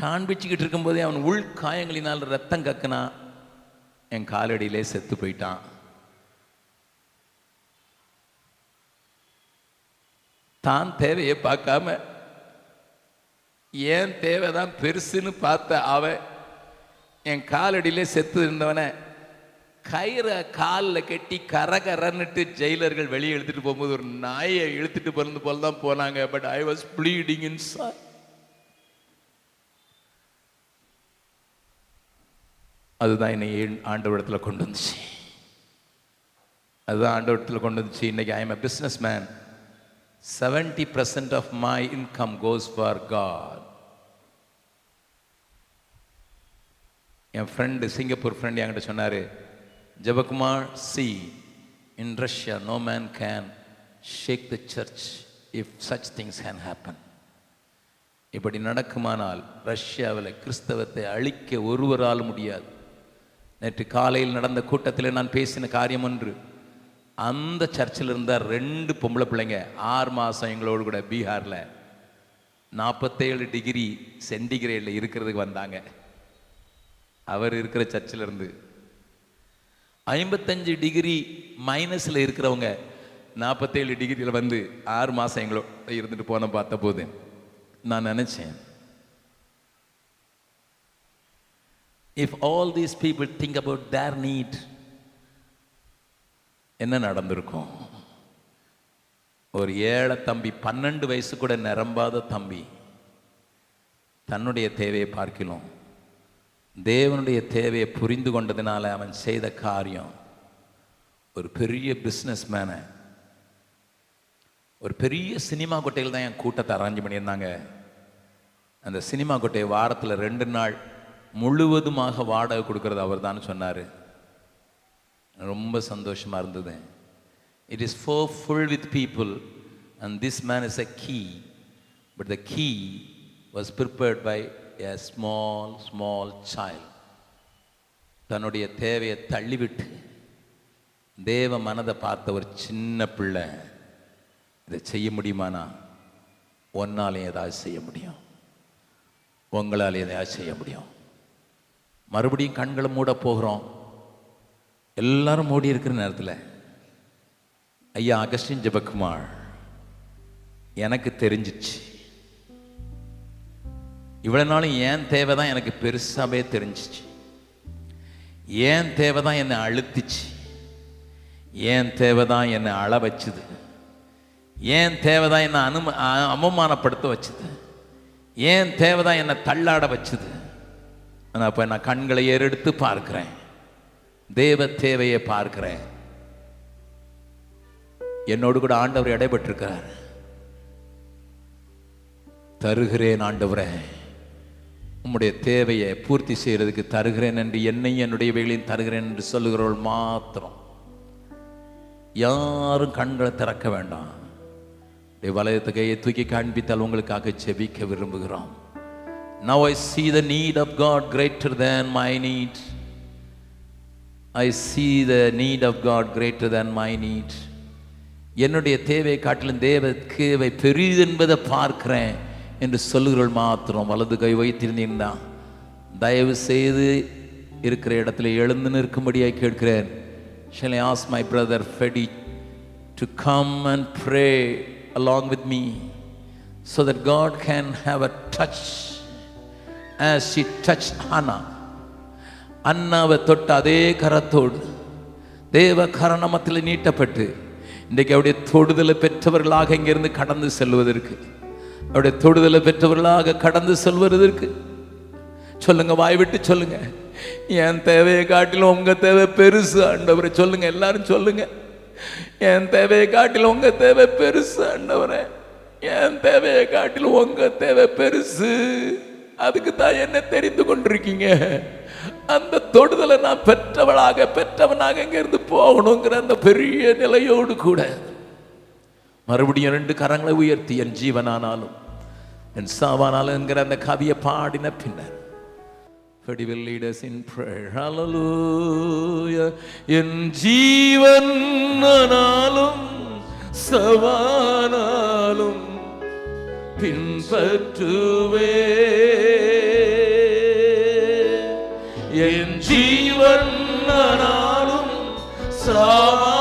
காண்பிச்சுக்கிட்டு இருக்கும்போதே அவன் உள் காயங்களினால் ரத்தம் கக்குனா என் காலடியிலே செத்து போயிட்டான். தான் தேவையை பார்க்காம ஏன் தேவைதான் பெருசுன்னு பார்த்த அவன் என் காலடியிலே செத்து இருந்தவனை கயிறை காலில் கட்டி கர கரன்னுட்டு ஜெயிலர்கள் வெளியே எடுத்துகிட்டு போகும்போது ஒரு நாயை இழுத்துட்டு பிறந்து போல தான் போனாங்க. But I was bleeding in அதுதான் என்னை ஆண்டவரத்துல கொண்டு வந்துச்சு? அதுதான் ஆண்டவரத்தில் கொண்டு வந்துச்சு. இன்னைக்கு I am a business man seventy percent of my income goes for God N friend Singapore friend என்கிட்ட சொன்னார் Jebakumar see in Russia no man can shake the church if such things can happen இப்படி நடக்குமானால் ரஷ்யாவில் கிறிஸ்தவத்தை அழிக்க ஒருவரால் முடியாது. நேற்று காலையில் நடந்த கூட்டத்தில் நான் பேசின காரியம் ஒன்று. அந்த சர்ச்சில் இருந்த ரெண்டு பொம்பளை பிள்ளைங்க ஆறு மாதம் எங்களோடு கூட பீகாரில் நாற்பத்தேழு டிகிரி சென்டிகிரேடில் இருக்கிறதுக்கு வந்தாங்க. அவர் இருக்கிற சர்ச்சில் இருந்து. ஐம்பத்தஞ்சு டிகிரி மைனஸில் இருக்கிறவங்க நாற்பத்தேழு டிகிரியில் வந்து ஆறு மாதம் எங்களோட இருந்துட்டு போன பார்த்தபோது நான் நினச்சேன் if all these people think about their need என்ன நடந்திருக்கும்? ஒரு ஏழை தம்பி பன்னெண்டு வயசு கூட நிரம்பாத தம்பி தன்னுடைய தேவையை பார்க்கலாம் தேவனுடைய தேவையை புரிந்து கொண்டதுனால அவன் செய்த காரியம் ஒரு பெரிய பிஸ்னஸ் மேனை ஒரு பெரிய சினிமா கொட்டையில் தான் என் கூட்டத்தை அரேஞ்ச் பண்ணியிருந்தாங்க. அந்த சினிமா கொட்டையை வாரத்தில் ரெண்டு நாள் முழுவதுமாக வாடகை கொடுக்கறது அவர் தான் சொன்னார். ரொம்ப சந்தோஷமாக இருந்தது. இட் இஸ் ஃபோ full with people and this man is a key but the key was prepared by a small small child தன்னுடைய தேவையை தள்ளிவிட்டு தேவ மனதை பார்த்த ஒரு சின்ன பிள்ளை இதை செய்ய முடியுமானா? ஒன்னாலையும் ஏதாவது செய்ய முடியும். உங்களால் எதையாவது செய்ய முடியும். மறுபடியும் கண்களை மூட போகிறோம். எல்லாரும் மூடி இருக்கிற நேரத்தில் ஐயா அகஸ்டின் ஜபக்குமார் எனக்கு தெரிஞ்சிச்சு. இவ்வளோ நாளும் ஏன் தேவை தான் எனக்கு பெருசாகவே தெரிஞ்சிச்சு. ஏன் தேவை தான் என்னை அழுத்திச்சு. ஏன் தேவை தான் என்னை அழ வச்சுது. ஏன் தேவை தான் என்னை அனும அ- அவமானப்படுத்த வச்சுது. ஏன் தேவை தான் என்னை தள்ளாட வச்சுது. ஆனால் அப்போ நான் கண்களை ஏறெடுத்து பார்க்கிறேன். தேவ தேவையை பார்க்கிறேன். என்னோடு கூட ஆண்டவர் இடைபெற்றிருக்கிறார் தருகிறேன் ஆண்டவரே. உம்முடைய தேவையை பூர்த்தி செய்கிறதுக்கு தருகிறேன் என்று என்னையும் என்னுடைய வேலையும் தருகிறேன் என்று சொல்லுகிறவள் மாத்திரம். யாரும் கண்களை திறக்க வேண்டாம். உடைய கையை தூக்கி காண்பித்தால் உங்களுக்காக செபிக்க விரும்புகிறோம். Now I see the need of God greater than my need. I see the need of God greater than my need. என்னுடைய தேவை காட்டிலும் தேவ தேவை பெரியது என்பதை பார்க்கிறேன் என்று சொல்லுகிறவள் மாத்திரம் வலது கை வைத்திருந்தீங்கன்னா தயவு செய்து இருக்கிற இடத்துல எழுந்து நிற்கும்படியாக கேட்கிறேன் shall I ask my brother Freddy to come and pray along with me so that God can have a touch as she touched Hannah. அண்ணாவை தொட்ட அதே கரத்தோடு தேவ கரணமத்தில் நீட்டப்பட்டு இன்றைக்கு அவருடைய தொடுதலை பெற்றவர்களாக இங்கிருந்து கடந்து செல்வதற்கு அவருடைய தொடுதலை பெற்றவர்களாக கடந்து செல்வதற்கு. சொல்லுங்க வாய் விட்டு சொல்லுங்க. என் தேவையை காட்டிலும் உங்க தேவை பெருசு ஆண்டவரை சொல்லுங்க எல்லாரும் சொல்லுங்க. என் தேவையை காட்டிலும் உங்க தேவை பெருசு ஆண்டவரை. என் தேவையை காட்டிலும் உங்க தேவை பெருசு. அதுக்கு தான் என்ன தெரிந்து கொண்டிருக்கீங்க அந்த தொடுதலை நான் பெற்றவளாக பெற்றவனாக இங்கிருந்து போகணுங்கிற அந்த பெரிய நிலையோடு கூட மறுபடியும் ரெண்டு கரங்களை உயர்த்தி என் ஜீவனானாலும் என் சாவானாலும் என்கிற அந்த கவியை பாடின பின்னர் But he will lead us in prayer. Hallelujah. என் ஜீவன் ஆனாலும் சவானாலும் பின்பற்றுவே என் ஜீவன் ஆனாலும் சாவானாலும்